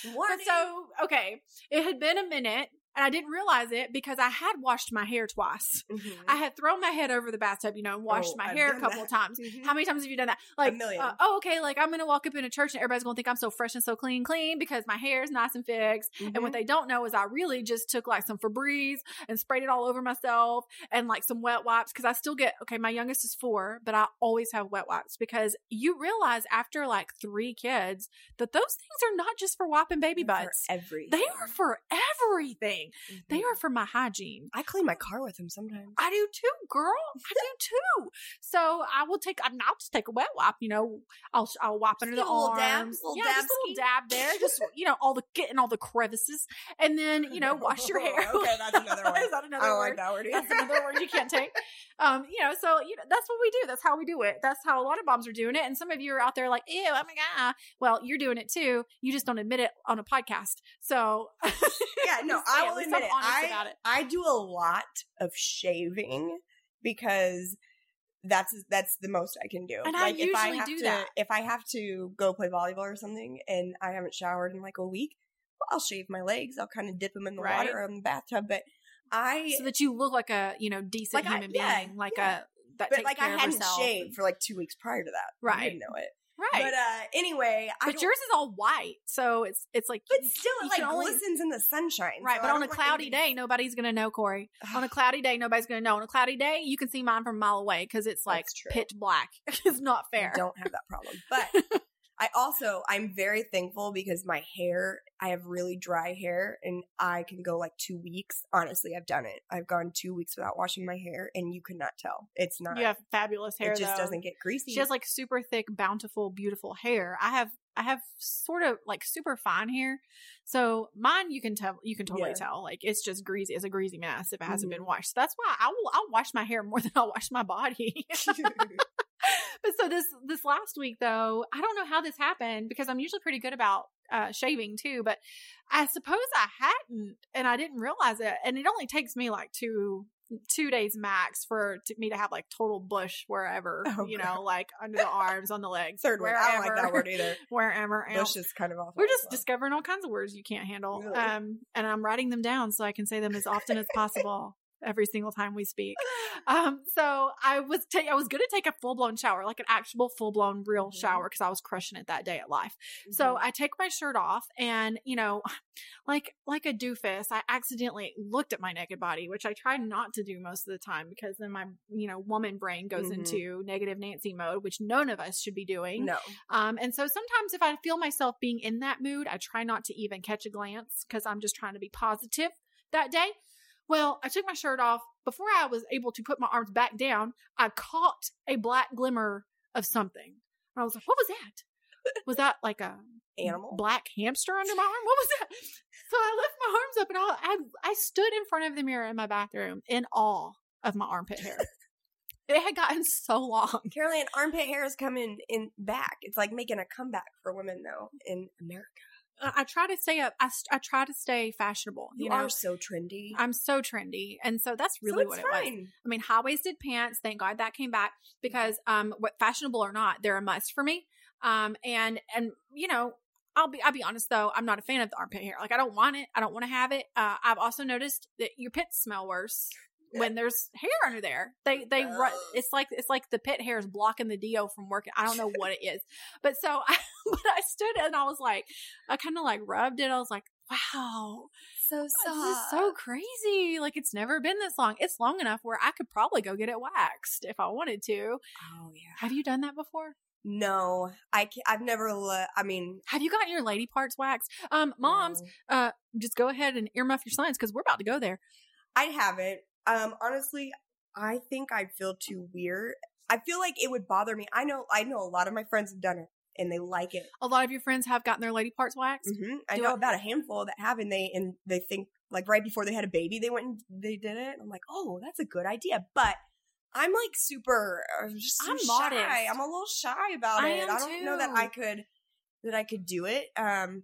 But so, okay, it had been a minute. And I didn't realize it because I had washed my hair twice. Mhm. I had thrown my head over the bathtub, you know, and washed Oh, my I've hair a couple times. Mhm. How many times have you done that? Like, million. uh, oh, okay. Like, I'm going to walk up in a church and everybody's going to think I'm so fresh and so clean, clean because my hair is nice and fixed. And Mhm. what they don't know is I really just took like some Febreze and sprayed it all over myself and like some wet wipes because I still get, okay, my youngest is four, but I always have wet wipes because you realize after like three kids that those things are not just for wiping baby For butts. everything. They are for everything. They Mhm. are for my hygiene. I clean my car with them sometimes. I do too, girl. I do too. So I will take. I'll just take a wet wipe. You know, I'll I'll wipe Just under the arms. dab, little yeah, dab just a little dab there. Just you know, all the getting all the crevices, and then you know, wash your hair. Okay, that's another one. Is that another I don't word? like that word either. That's another word you can't take. Um, you know, so you know that's what we do. That's how we do it. That's how a lot of moms are doing it. And some of you are out there like, ew, oh my god. Well, you're doing it too. You just don't admit it on a podcast. So yeah, no, I will admit I'm it. I, about it. I do a lot of shaving because that's that's the most I can do. And I like if I usually have do to, that. If I have to go play volleyball or something and I haven't showered in like a week, well, I'll shave my legs. I'll kind of dip them in the Right. water or in the bathtub. But I, so that you look like a you know decent Like I- human yeah, being, like yeah. a that but like I hadn't herself. shaved for like two weeks prior to that. Right. I didn't know it. Right? But uh anyway, but yours is all white, so it's it's like but still, it like only- glistens in the sunshine. right. so but on a like cloudy day, nobody's gonna know, Corey. On a cloudy day, nobody's gonna know. On a cloudy day, you can see mine from a mile away because it's like pitch black. it's not fair. I don't have that problem. But I also I'm very thankful because my hair, I have really dry hair and I can go like 2 weeks. Honestly, I've done it. I've gone 2 weeks without washing my hair and you could not tell. It's not You have fabulous hair. it just though. doesn't get greasy. She has like super thick, bountiful, beautiful hair. I have I have sort of like super fine hair. So mine you can tell you can totally Yeah. tell. Like it's just greasy. It's a greasy mess if it hasn't Mhm. been washed. So that's why I will I'll wash my hair more than I'll wash my body. but so this this last week though, I don't know how this happened because I'm usually pretty good about uh, shaving too, but I suppose I hadn't and I didn't realize it. And it only takes me like two two days max for to, me to have like total bush wherever, Oh, you know, like under the arms, on the legs, Third word. I don't like that word either. Wherever. Bush is kind of awful. We're just well. discovering all kinds of words you can't handle. Really? Um, and I'm writing them down so I can say them as often as possible. Every single time we speak. Um, so I was ta- I was gonna take a full blown shower, like an actual full blown real Mhm. shower, because I was crushing it that day at life. So Mm-hmm. I take my shirt off, and you know, like like a doofus, I accidentally looked at my naked body, which I try not to do most of the time because then my you know woman brain goes Mhm. into negative Nancy mode, which none of us should be doing. no, Um, and so sometimes if I feel myself being in that mood, I try not to even catch a glance because I'm just trying to be positive that day. Well, I took my shirt off. Before I was able to put my arms back down, I caught a black glimmer of something. And I was like, what was that? Was that like a animal. black hamster under my arm? What was that? So I left my arms up and I, I, I stood in front of the mirror in my bathroom in awe of my armpit hair. it had gotten so long. Caroline, armpit hair is coming in back. It's like making a comeback for women though in America. I try to stay up. I, I try to stay fashionable. You, You, know, are so trendy. I'm so trendy, and so that's really it's what it was. fine. I mean, high waisted pants. Thank God that came back because, um, what fashionable or not, they're a must for me. Um, and and you know, I'll be I'll be honest though, I'm not a fan of the armpit hair. Like I don't want it. I don't want to have it. Uh, I've also noticed that your pits smell worse when there's hair under there. They they ru- Gross. it's like it's like the pit hair is blocking the do from working. I don't know what it is, but so I but I stood and I was like, I kind of like rubbed it. I was like, wow, So this is so crazy. Like it's never been this long. It's long enough where I could probably go get it waxed if I wanted to. Oh yeah. Have you done that before? No, I can't, I've never. Le- I mean, Have you gotten your lady parts waxed? Um, moms, no. uh, just go ahead and earmuff your signs because we're about to go there. I haven't. Um, honestly, I think I'd feel too weird. I feel like it would bother me. I know. I know a lot of my friends have done it and they like it. A lot of your friends have gotten their lady parts waxed. hmm I Do know I- about a handful that have, and they and they think like right before they had a baby, they went and they did it. I'm like, oh, that's a good idea, but. I'm like super. I'm just I'm shy. modest. I'm a little shy about I it. I don't know that I could that I could do it. Um,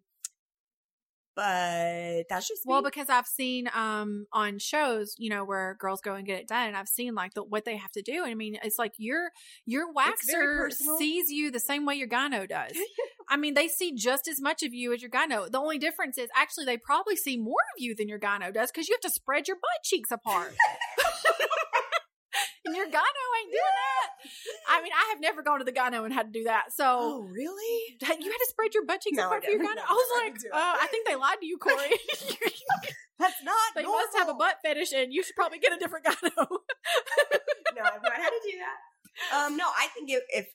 but that's just Well, because I've seen um on shows, you know, where girls go and get it done, and I've seen like the what they have to do. And I mean, it's like your your waxer sees you the same way your gyno does. I mean, they see just as much of you as your gyno. The only difference is actually they probably see more of you than your gyno does because you have to spread your butt cheeks apart. and your gyno ain't doing that. I mean, I have never gone to the gyno and had to do that. So oh, really? you had to spread your butt cheeks No, I apart for your gyno. No, I was like, didn't uh. I think they lied to you, Corey. That's not. they must have a butt fetish, and you should probably get a different gyno. no, I've not had to do that. Um, no, I think if, if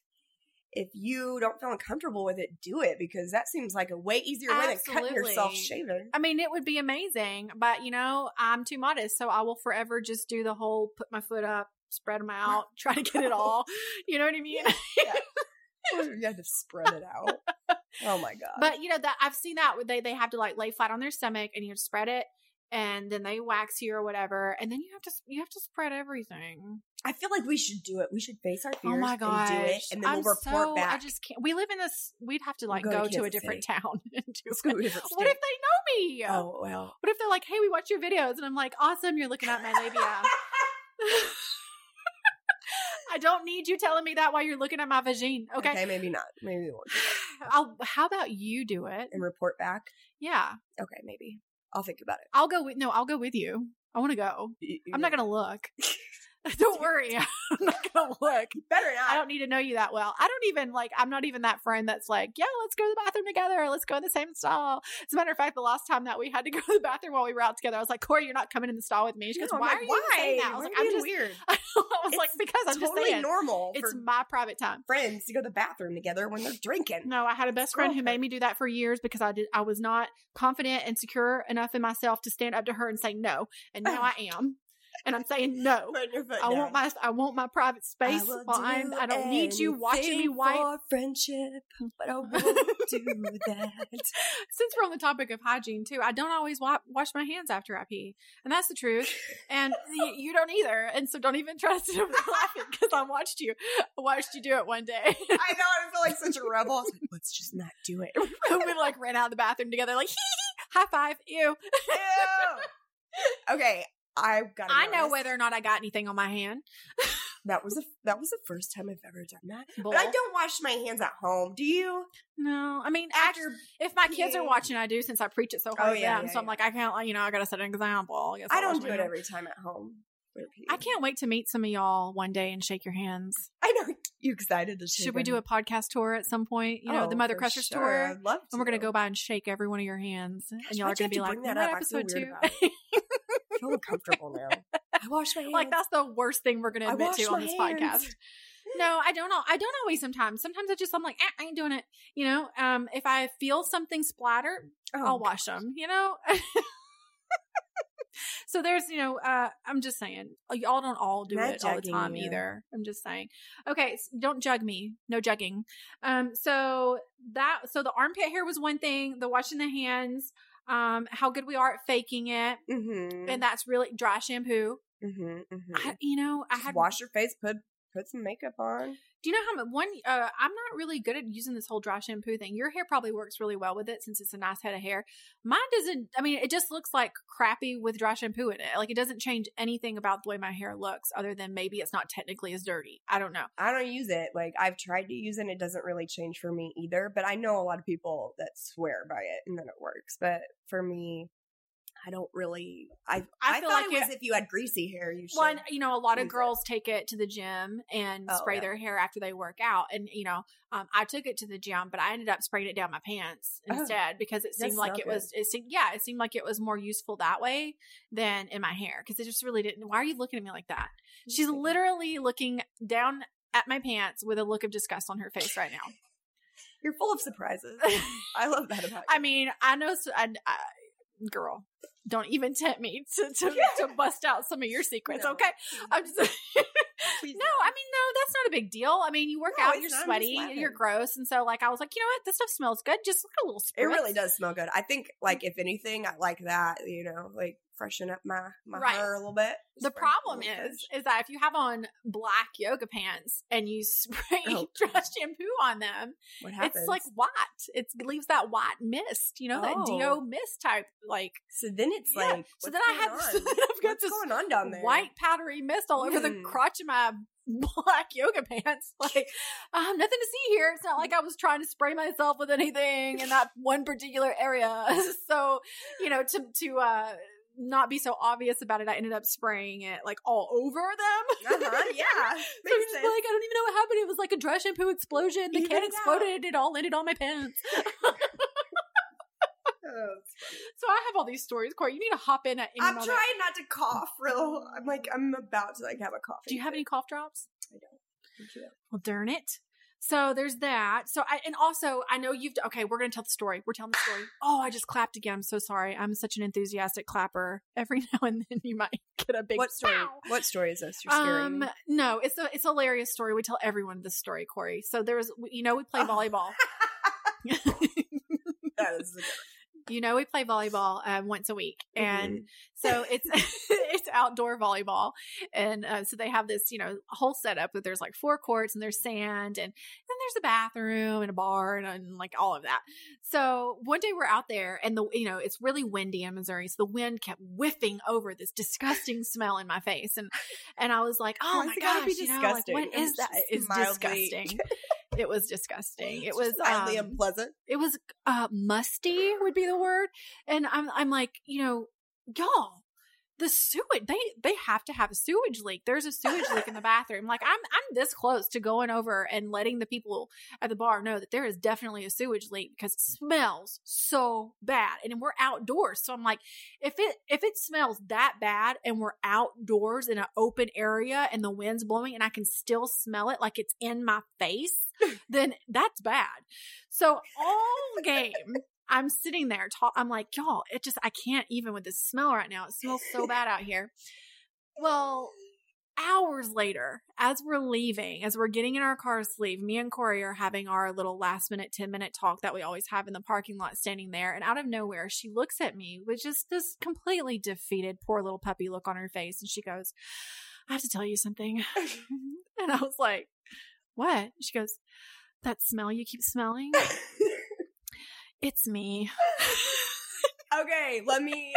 if you don't feel uncomfortable with it, do it because that seems like a way easier way than cutting yourself shaving. I mean, it would be amazing, but you know, I'm too modest, so I will forever just do the whole put my foot up, spread them out, try to get it all. You know what I mean? you have to spread it out. Oh my god! But you know that I've seen that where they they have to like lay flat on their stomach and you spread it, and then they wax you or whatever, and then you have to you have to spread everything. I feel like we should do it. We should face our fears Oh my and do it, and then I'm we'll report so, back. I just can't. We live in this. We'd have to like Go go, to to, a different City. town and do Let's go to a it. What if they know me? Oh well. What if they're like, "Hey, we watch your videos," and I'm like, "Awesome, you're looking at my labia." I don't need you telling me that while you're looking at my vagine. Okay. okay, maybe not. Maybe we won't do that. I'll, how about you do it? and report back. Yeah. Okay, maybe I'll think about it. I'll go with, no, I'll go with you. I want to go. I'm not going to look. don't worry. I'm not going to look. better not. I don't need to know you that well. I don't even like, I'm not even that friend that's like, yeah, let's go to the bathroom together. Let's go in the same stall. As a matter of fact, the last time that we had to go to the bathroom while we were out together, I was like, Corey, you're not coming in the stall with me. She goes, No, why like, are you saying that? I was Why like, I'm just, weird. I was like, because I'm just totally saying. normal It's my private time. friends to go to the bathroom together when they're drinking. No, I had a best friend who made me do that for years because I did. I was not confident and secure enough in myself to stand up to her and say no, and now I am, and I'm saying no. I down. want my I want my private space. I I'm, do I don't need you watching me wipe. friendship, but I won't do that. Since we're on the topic of hygiene too, I don't always wa- wash my hands after I pee, and that's the truth. And y- you don't either, and so don't even try to sit laughing because I watched you. I watched you do it one day. I know I feel like such a rebel. I was like, let's just not do it. we like ran out of the bathroom together, like high five, ew. Ew. okay, I got. I know whether or not I got anything on my hand. that was a, that was the first time I've ever done that. Bull. But I don't wash my hands at home. Do you? No, I mean, after After if my kids are watching, I do since I preach it so oh, hard Oh, to yeah, them. yeah, so I'm like, I can't, you know, I gotta set an example. I, guess I don't do it every time at home. I can't wait to meet some of y'all one day and shake your hands. I know you excited to. Should we do a podcast tour at some point? You know, the Oh, Mother for Crushers sure. tour. I'd love to. And we're gonna go by and shake every one of your hands, and y'all are gonna be like, that up? Episode two?" feel uncomfortable now. I wash my hands. like that's the worst thing we're gonna admit to on this hands. podcast. No, I don't know. I don't always. Sometimes, sometimes I just I'm like, eh, I ain't doing it. You know, um, if I feel something splatter, Oh, I'll wash them. You know. so there's, you know, uh, I'm just saying, y'all don't all do Not it all the time you. either. I'm just saying. Okay, s- don't jug me. No jugging. Um, so that, so the armpit hair was one thing. The washing the hands. Um, how good we are at faking it, Mm-hmm. and that's really dry shampoo. mm-hmm, mm-hmm. I, you know, I had wash your face, put put some makeup on. Do you know how much one? Uh, I'm not really good at using this whole dry shampoo thing. Your hair probably works really well with it since it's a nice head of hair. Mine doesn't. I mean, it just looks like crappy with dry shampoo in it. Like it doesn't change anything about the way my hair looks, other than maybe it's not technically as dirty. I don't know. I don't use it. Like I've tried to use it, and it doesn't really change for me either. But I know a lot of people that swear by it, and then it works. But for me, I don't really. I I I, feel thought like it was it- if you had greasy hair, you should. One, you know, a lot of use it. girls take it to the gym and Oh, spray yeah. their hair after they work out. And you know, um, I took it to the gym, but I ended up spraying it down my pants Oh. instead because it seemed like smell it was. It seemed, yeah, it seemed like it was more useful that way than in my hair because it just really didn't. Why are you looking at me like that? She's literally looking down at my pants with a look of disgust on her face right now. You're full of surprises. I love that about you. I mean, I know, I I girl, don't even tempt me to to, to bust out some of your secrets, No. okay? I'm just. No, I mean, no, that's not a big deal. I mean, you work No, out, you're not. I'm just sweaty, you're gross. And so, like, I was like, you know what? This stuff smells good. Just look a little spritz. It really does smell good. I think, like, mm. if anything, I like that. You know, like freshen up my my Right. hair a little bit. The problem is, is that if you have on black yoga pants and you spray Oh, dry shampoo on them, What happens? it's like white. It leaves that white mist, you know, that Oh. DO mist type, like so. Then it's Yeah. like, So then I on? so then I've got what's this going on down there? white powdery mist all over the Mm. crotch of my black yoga pants. Like, um, nothing to see here. It's not like I was trying to spray myself with anything in that one particular area. so, you know, to to uh not be so obvious about it, I ended up spraying it like all over them. Uh-huh, yeah, So just sense. like, I don't even know what happened. It was like a dry shampoo explosion. The Even can exploded. It all landed on my pants. Oh. So I have all these stories. Corey, you need to hop in at any I'm moment. trying not to cough. Real, I'm like I'm about to like have a cough. Do you have any cough drops? I don't. Well, darn it. So there's that. So I and also I know you've okay. We're gonna tell the story. We're telling the story. Oh, I just clapped again. I'm so sorry. I'm such an enthusiastic clapper. Every now and then you might get a big What story? What story is this? You're scaring Um, me. no, it's a it's a hilarious story. We tell everyone this story, Corey. So there was, you know, we play Oh. volleyball. That is you know, we play volleyball um, once a week, and Mhm. so it's it's outdoor volleyball, and uh, so they have this you know whole setup that there's like four courts and there's sand, and then there's a bathroom and a bar and, and like all of that. So one day we're out there, and the you know it's really windy in Missouri, so the wind kept whiffing over this disgusting smell in my face, and and I was like, oh Why my gosh, you know, like, what is It's that? It's disgusting. It was disgusting. It was mildly um, unpleasant. it was uh musty would be the word and i'm i'm like you know y'all the sewage they they have to have a sewage leak. There's a sewage leak in the bathroom. Like i'm i'm this close to going over and letting the people at the bar know that there is definitely a sewage leak because it smells so bad. And we're outdoors. So i'm like if it if it smells that bad and we're outdoors in an open area and the wind's blowing and i can still smell it like it's in my face then that's bad. So all game, I'm sitting there. Ta- I'm like, y'all, it just I can't even with this smell right now. It smells so bad out here. Well, hours later, as we're leaving, as we're getting in our cars to leave, me and Corey are having our little last minute, 10 minute talk that we always have in the parking lot standing there. And out of nowhere, she looks at me with just this completely defeated, poor little puppy look on her face. And she goes, I have to tell you something. and I was like, what? She goes, that smell you keep smelling? It's me. okay, let me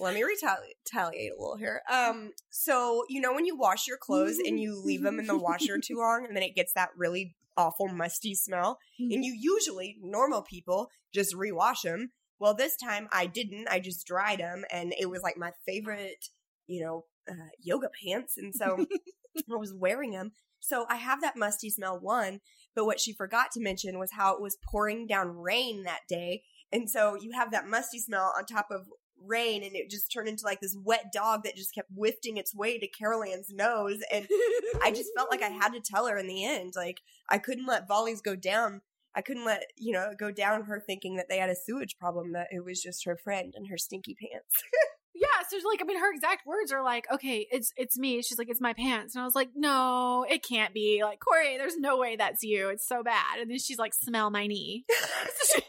let me retaliate, a little here. Um, so you know when you wash your clothes and you leave them in the washer too long, and then it gets that really awful musty smell, and you usually normal people just rewash them. Well, this time I didn't. I just dried them, and it was like my favorite you know, uh, yoga pants. And so I was wearing them. So I have that musty smell one, but what she forgot to mention was how it was pouring down rain that day. And so you have that musty smell on top of rain and it just turned into like this wet dog that just kept wafting its way to Carol Ann's nose. And I just felt like I had to tell her in the end. Like I couldn't let volleys go down. I couldn't let, you know, go down her thinking that they had a sewage problem, that it was just her friend and her stinky pants. So like, I mean, her exact words are like, "Okay, it's it's me." She's like, "It's my pants," and I was like, "No, it can't be." Like, Corey, there's no way that's you. It's so bad. And then she's like, "Smell my knee." so, she,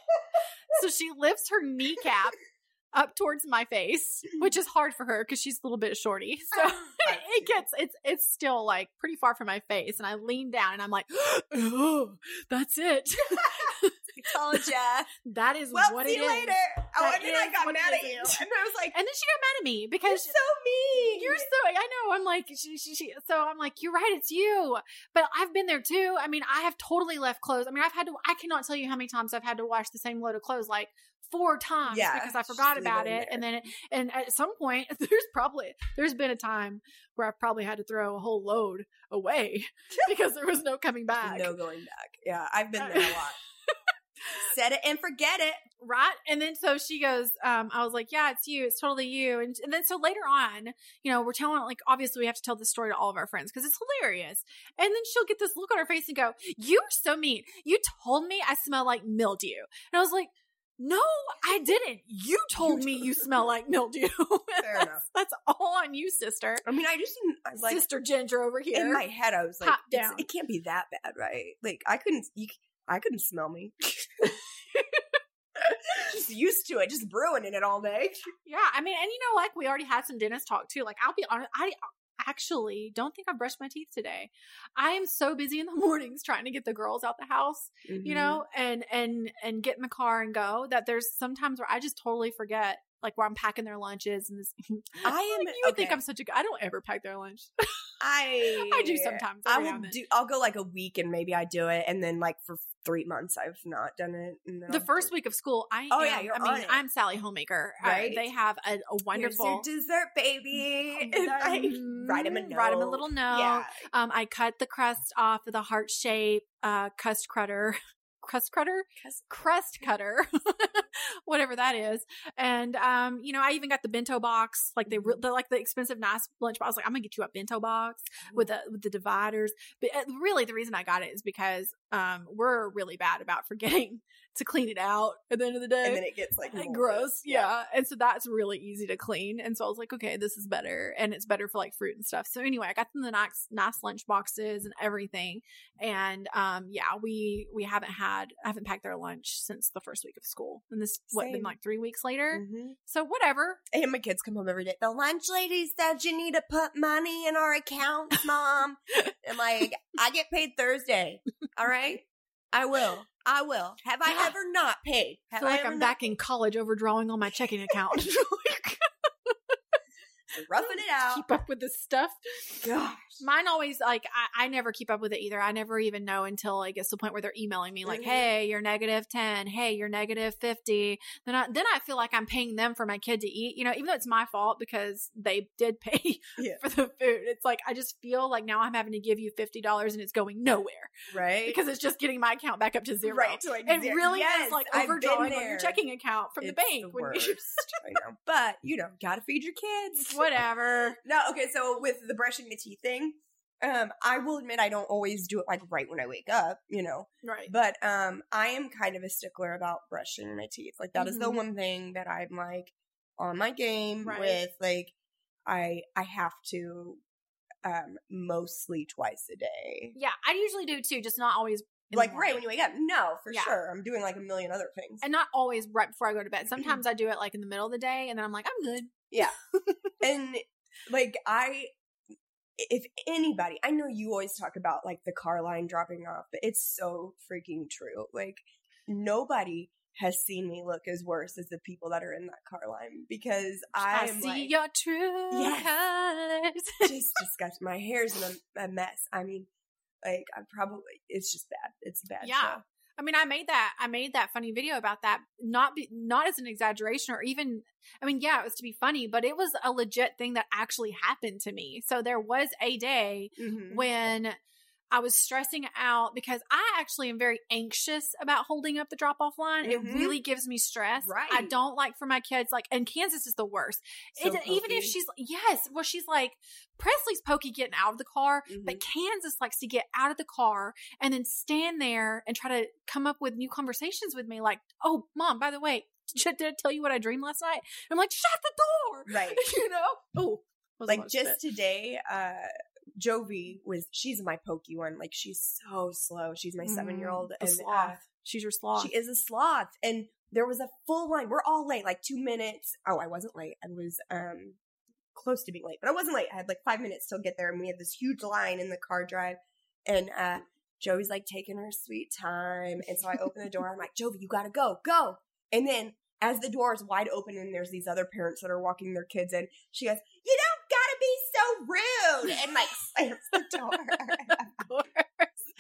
so she lifts her kneecap up towards my face, which is hard for her because she's a little bit shorty. So it gets it's it's still like pretty far from my face, and I lean down and I'm like, "Oh, that's it." Told ya. That is Well, what see it you is. later. Oh, That and then I got mad at you. And I was like, And then she got mad at me you're because so mean. You're so I know. I'm like she, she, she so I'm like, you're right, it's you. But I've been there too. I mean, I have totally left clothes. I mean, I've had to I cannot tell you how many times I've had to wash the same load of clothes like four times Yeah, because I forgot about it it. And then and at some point there's probably there's been a time where I've probably had to throw a whole load away because there was no coming back. No going back. Yeah, I've been there a lot. Set it and forget it. right and then so she goes um i was like yeah it's you it's totally you and, and then so later on you know we're telling like obviously we have to tell this story to all of our friends because it's hilarious and then she'll get this look on her face and go you're so mean you told me i smell like mildew and i was like no i didn't you told me you smell like mildew Fair that's, enough. that's all on you sister I mean, I just didn't I was like sister ginger over here in my head. I was like, Top it's- down. it can't be that bad, right? Like I couldn't, you, I couldn't smell me. just used to it, just brewing in it all day. Yeah, I mean, and you know, like we already had some dentist talk too. Like, I'll be honest, I actually don't think I brushed my teeth today. I am so busy in the mornings trying to get the girls out the house, Mm-hmm. you know, and and and get in the car and go. That there's sometimes where I just totally forget, like where I'm packing their lunches and this. I am. Like, you would think. I'm such a. I don't ever pack their lunch. I I do sometimes. I will do. I'll go like a week and maybe I do it, and then like for three months I've not done it. The first week of school, I Oh, am, yeah, you're I mean, on it. I'm Sally Homemaker. Right. they have a, a wonderful. dessert, baby. I write him a note. Write him a little note. Yeah, Um, I cut the crust off of the heart shape uh, crust cutter, crust cutter, Crust- crust cutter, whatever that is. And um, you know, I even got the bento box, like they the like the expensive nice lunch box. I was like, I'm gonna get you a bento box with the with the dividers. But uh, really, the reason I got it is because um, we're really bad about forgetting to clean it out at the end of the day. and then it gets like gross yeah. and so that's really easy to clean and so i was like okay this is better and it's better for like fruit and stuff so anyway i got them the nice nice lunch boxes and everything and um yeah we we haven't had i haven't packed their lunch since the first week of school and this what been like three weeks later Mhm. so whatever And my kids come home every day. The lunch lady said you need to put money in our accounts, mom. and like, I get paid Thursday. All right, I will. I will. Have I ever not paid? i Have feel like ever i'm not back in college overdrawing on my checking account? roughing it out? keep up with this stuff Gosh. Mine always like I, I never keep up with it either. I never even know until it gets to the point where they're emailing me like, Mhm. "Hey, you're negative ten. Hey, you're negative fifty. Then I then I feel like I'm paying them for my kid to eat. You know, even though it's my fault because they did pay Yeah. for the food. It's like I just feel like now I'm having to give you fifty dollars and it's going nowhere Right? because it's just getting my account back up to zero. Right, like It zero. really Yes, is like overdrawing on your checking account from It's the bank. The worst. you- I know. But, you know, gotta feed your kids. Whatever. No, okay, so with the brushing the teeth thing, um, I will admit I don't always do it like right when I wake up, you know. Right. But um I am kind of a stickler about brushing my teeth. Like that is the Mhm. one thing that I'm like on my game Right. with like I I have to um mostly twice a day. Yeah, I usually do too, just not always like right when you wake up. No, for Yeah. sure. I'm doing like a million other things. and not always right before I go to bed. Sometimes I do it like in the middle of the day, and then I'm like, I'm good. and like I if anybody, I know you always talk about like the car line dropping off, but it's so freaking true. Like nobody has seen me look as worse as the people that are in that car line because I, I'm see like, your true Yes. colors. just disgusting. My hair's in a, a mess. I mean, like I probably it's just bad. It's a bad. Yeah. show. I mean, I made that I made that funny video about that not be, not as an exaggeration or even I mean, yeah, it was to be funny, but it was a legit thing that actually happened to me. So there was a day Mhm. when I was stressing out because I actually am very anxious about holding up the drop off line. Mhm. It really gives me stress. I don't like for my kids like and Kansas is the worst. So even if she's yes, well she's like Presley's pokey getting out of the car, Mhm. but Kansas likes to get out of the car and then stand there and try to come up with new conversations with me like, "Oh, mom, by the way, did I tell you what I dreamed last night?" And I'm like, "Shut the door." Right. you know? Oh. was a lot like just today, uh Jovi was she's my pokey one. Like she's so slow. She's my seven year old and uh, sloth. She's your sloth. she is a sloth. And there was a full line. We're all late, like two minutes. Oh, I wasn't late. I was um close to being late, but I wasn't late. I had like five minutes to get there, and we had this huge line in the car drive. And uh Jovi's like taking her sweet time. And so I open the door. I'm like, Jovi, you gotta go, go. And then as the door is wide open and there's these other parents that are walking their kids in, she goes, You don't gotta be so rude. And like slams the door.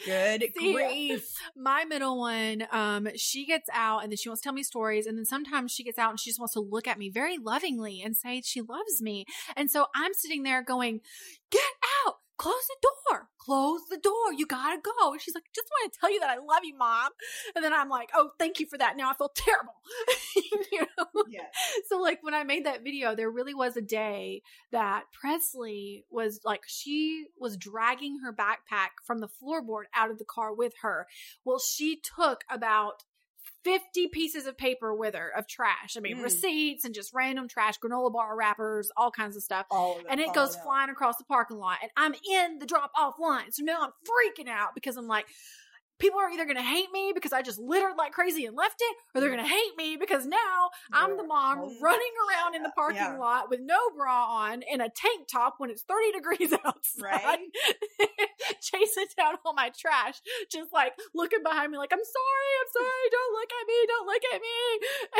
Good See, grief. my middle one, um, she gets out and then she wants to tell me stories. And then sometimes she gets out and she just wants to look at me very lovingly and say she loves me. And so I'm sitting there going, get out, close the door, close the door. You gotta go. And she's like, just want to tell you that I love you, mom. And then I'm like, oh, thank you for that. Now I feel terrible. you know? Yeah. so like when I made that video, there really was a day that Presley was like she was dragging her backpack from the floorboard out of the car with her. Well, she took about 50 pieces of paper with her of trash. I mean, Mm. receipts and just random trash, granola bar wrappers, all kinds of stuff. Of it And it goes flying across the parking lot. And I'm in the drop off line. So now I'm freaking out because I'm like, people are either going to hate me because I just littered like crazy and left it, or they're going to hate me because now I'm the mom running around in the parking yeah. lot with no bra on and a tank top when it's 30 degrees outside, Right. chasing down all my trash, just like looking behind me, like, I'm sorry, I'm sorry, don't look at me, don't look at me.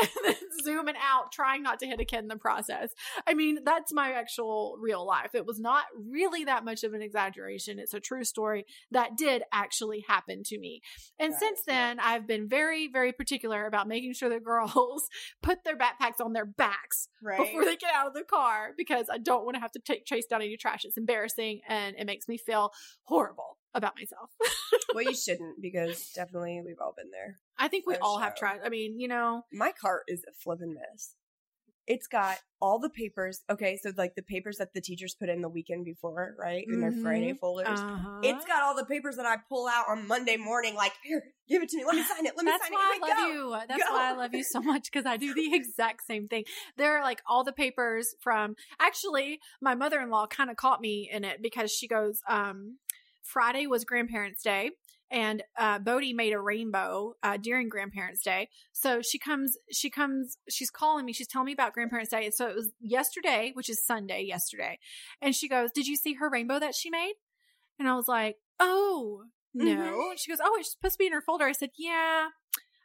And then zooming out, trying not to hit a kid in the process. I mean, that's my actual real life. It was not really that much of an exaggeration. It's a true story that did actually happen to me. And Right, since then, I've been very, very particular about making sure the girls put their backpacks on their backs Right. before they get out of the car because I don't want to have to take chase down any trash. It's embarrassing and it makes me feel horrible about myself. well, you shouldn't because definitely we've all been there. I think we For all have sure. trash. I mean, you know, My cart is a flippin' mess. It's got all the papers. Okay, so like the papers that the teachers put in the weekend before, right? In their Mhm. Friday folders. uh-huh. It's got all the papers that I pull out on Monday morning. Like, here, give it to me. Let me sign it. Let me That's sign why it. I love go. you. That's Go. why I love you so much because I do the exact same thing. There are like all the papers from actually my mother in law kind of caught me in it because she goes, um, Friday was grandparents' day. And uh, Bodie made a rainbow uh, during Grandparents' Day. So she comes, she comes, she's calling me. She's telling me about Grandparents' Day. So it was yesterday, which is Sunday, yesterday. And she goes, Did you see her rainbow that she made? And I was like, Oh, no. Mhm. She goes, Oh, it's supposed to be in her folder. I said, Yeah,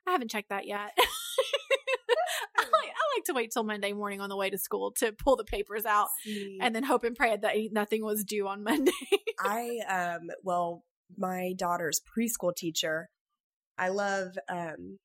I haven't checked that yet. I like, I like to wait till Monday morning on the way to school to pull the papers out See, and then hope and pray that nothing was due on Monday. I um well, my daughter's preschool teacher, I love um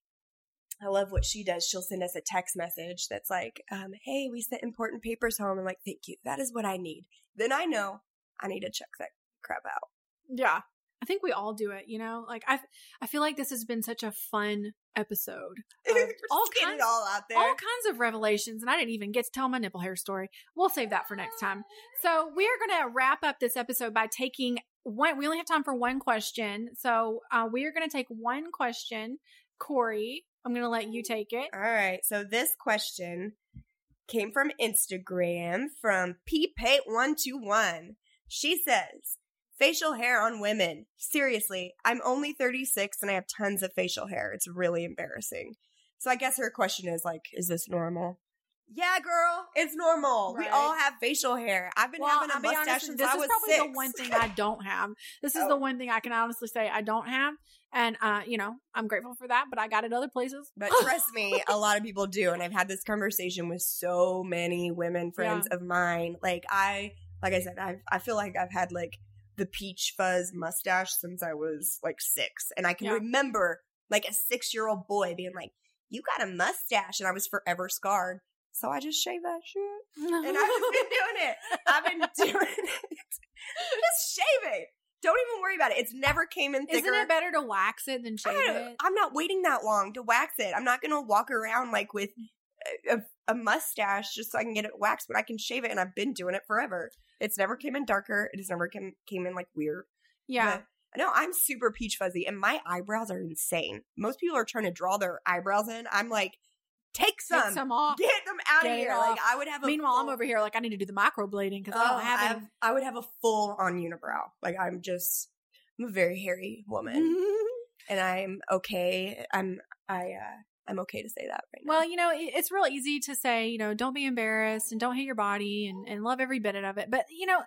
I love what she does. She'll send us a text message that's like, um, hey, we sent important papers home. I'm like, thank you. That is what I need. Then I know I need to check that crap out. yeah. I think we all do it, you know? Like I I feel like this has been such a fun episode. all getting kinds it all out there. all kinds of revelations, and I didn't even get to tell my nipple hair story. We'll save that for next time. So we are going to wrap up this episode by taking one. We only have time for one question, so uh, we are going to take one question. Corey, I'm going to let you take it. All right. So this question came from Instagram from ppate121. She says, facial hair on women. Seriously, I'm only 36 and I have tons of facial hair. It's really embarrassing. So I guess her question is like, is this normal? Yeah, girl, it's normal. We all have facial hair. I've been having a I'll be honest, mustache since this I is probably six. the one thing I don't have. This is Oh. the one thing I can honestly say I don't have, and uh, you know, I'm grateful for that. But I got it other places. But trust me, a lot of people do. And I've had this conversation with so many women friends of mine. Like I, like I said, I I feel like I've had like the peach fuzz mustache since I was like six. And I can Yeah. remember like a six year old boy being like, "You got a mustache," and I was forever scarred. So I just shaved that shit, and I've been doing it. I've been doing it. just shave it. Don't even worry about it. It's never came in thicker. Isn't it better to wax it than shave it? I'm not waiting that long to wax it. I'm not gonna walk around like with a, a, mustache just so I can get it waxed, but I can shave it, and I've been doing it forever. It's never came in darker. It has never came came in like weird. Yeah. But- no, I'm super peach fuzzy, and my eyebrows are insane. Most people are trying to draw their eyebrows in. I'm like, take some, Take some off. get them out Get of here. Like I would have. A Meanwhile, I'm over here like I need to do the microblading because I Oh, don't have I, have, I would have a full on unibrow. Like I'm just, I'm a very hairy woman, and I'm okay. I'm I uh I'm okay to say that right now. Well, you know, it's real easy to say, you know, don't be embarrassed and don't hate your body and, and love every bit of it. But, you know,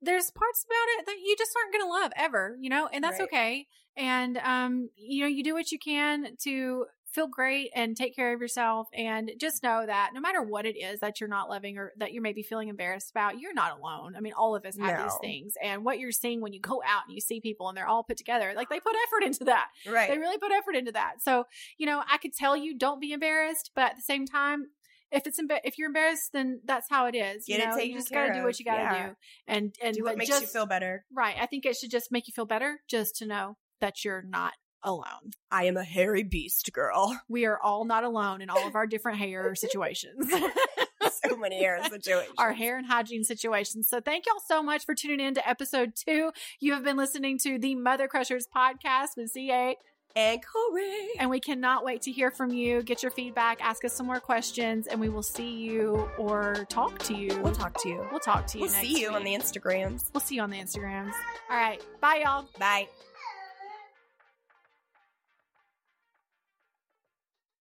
there's parts about it that you just aren't going to love ever, you know, and that's Right. okay. And, um, you know, you do what you can to feel great and take care of yourself. And just know that no matter what it is that you're not loving or that you're maybe feeling embarrassed about, you're not alone. I mean, all of us have these things. And what you're seeing when you go out and you see people and they're all put together, like they put effort into that. right. They really put effort into that. So, you know, I could tell you don't be embarrassed, but at the same time, if it's emba- if you're embarrassed, then that's how it is. Get you know, you just got to do what you got to Yeah. do, and and do what makes just, you feel better. right. I think it should just make you feel better, just to know that you're not alone. I am a hairy beast, girl. We are all not alone in all of our different hair situations. so many hair situations. our hair and hygiene situations. So thank y'all so much for tuning in to episode two. You have been listening to the Mother Crushers podcast with C8. and Corey. And we cannot wait to hear from you. Get your feedback, ask us some more questions, and we will see you or talk to you. We'll talk to you. We'll talk to you. We'll see you on the Instagrams. We'll see you on the Instagrams. All right. Bye, y'all. Bye.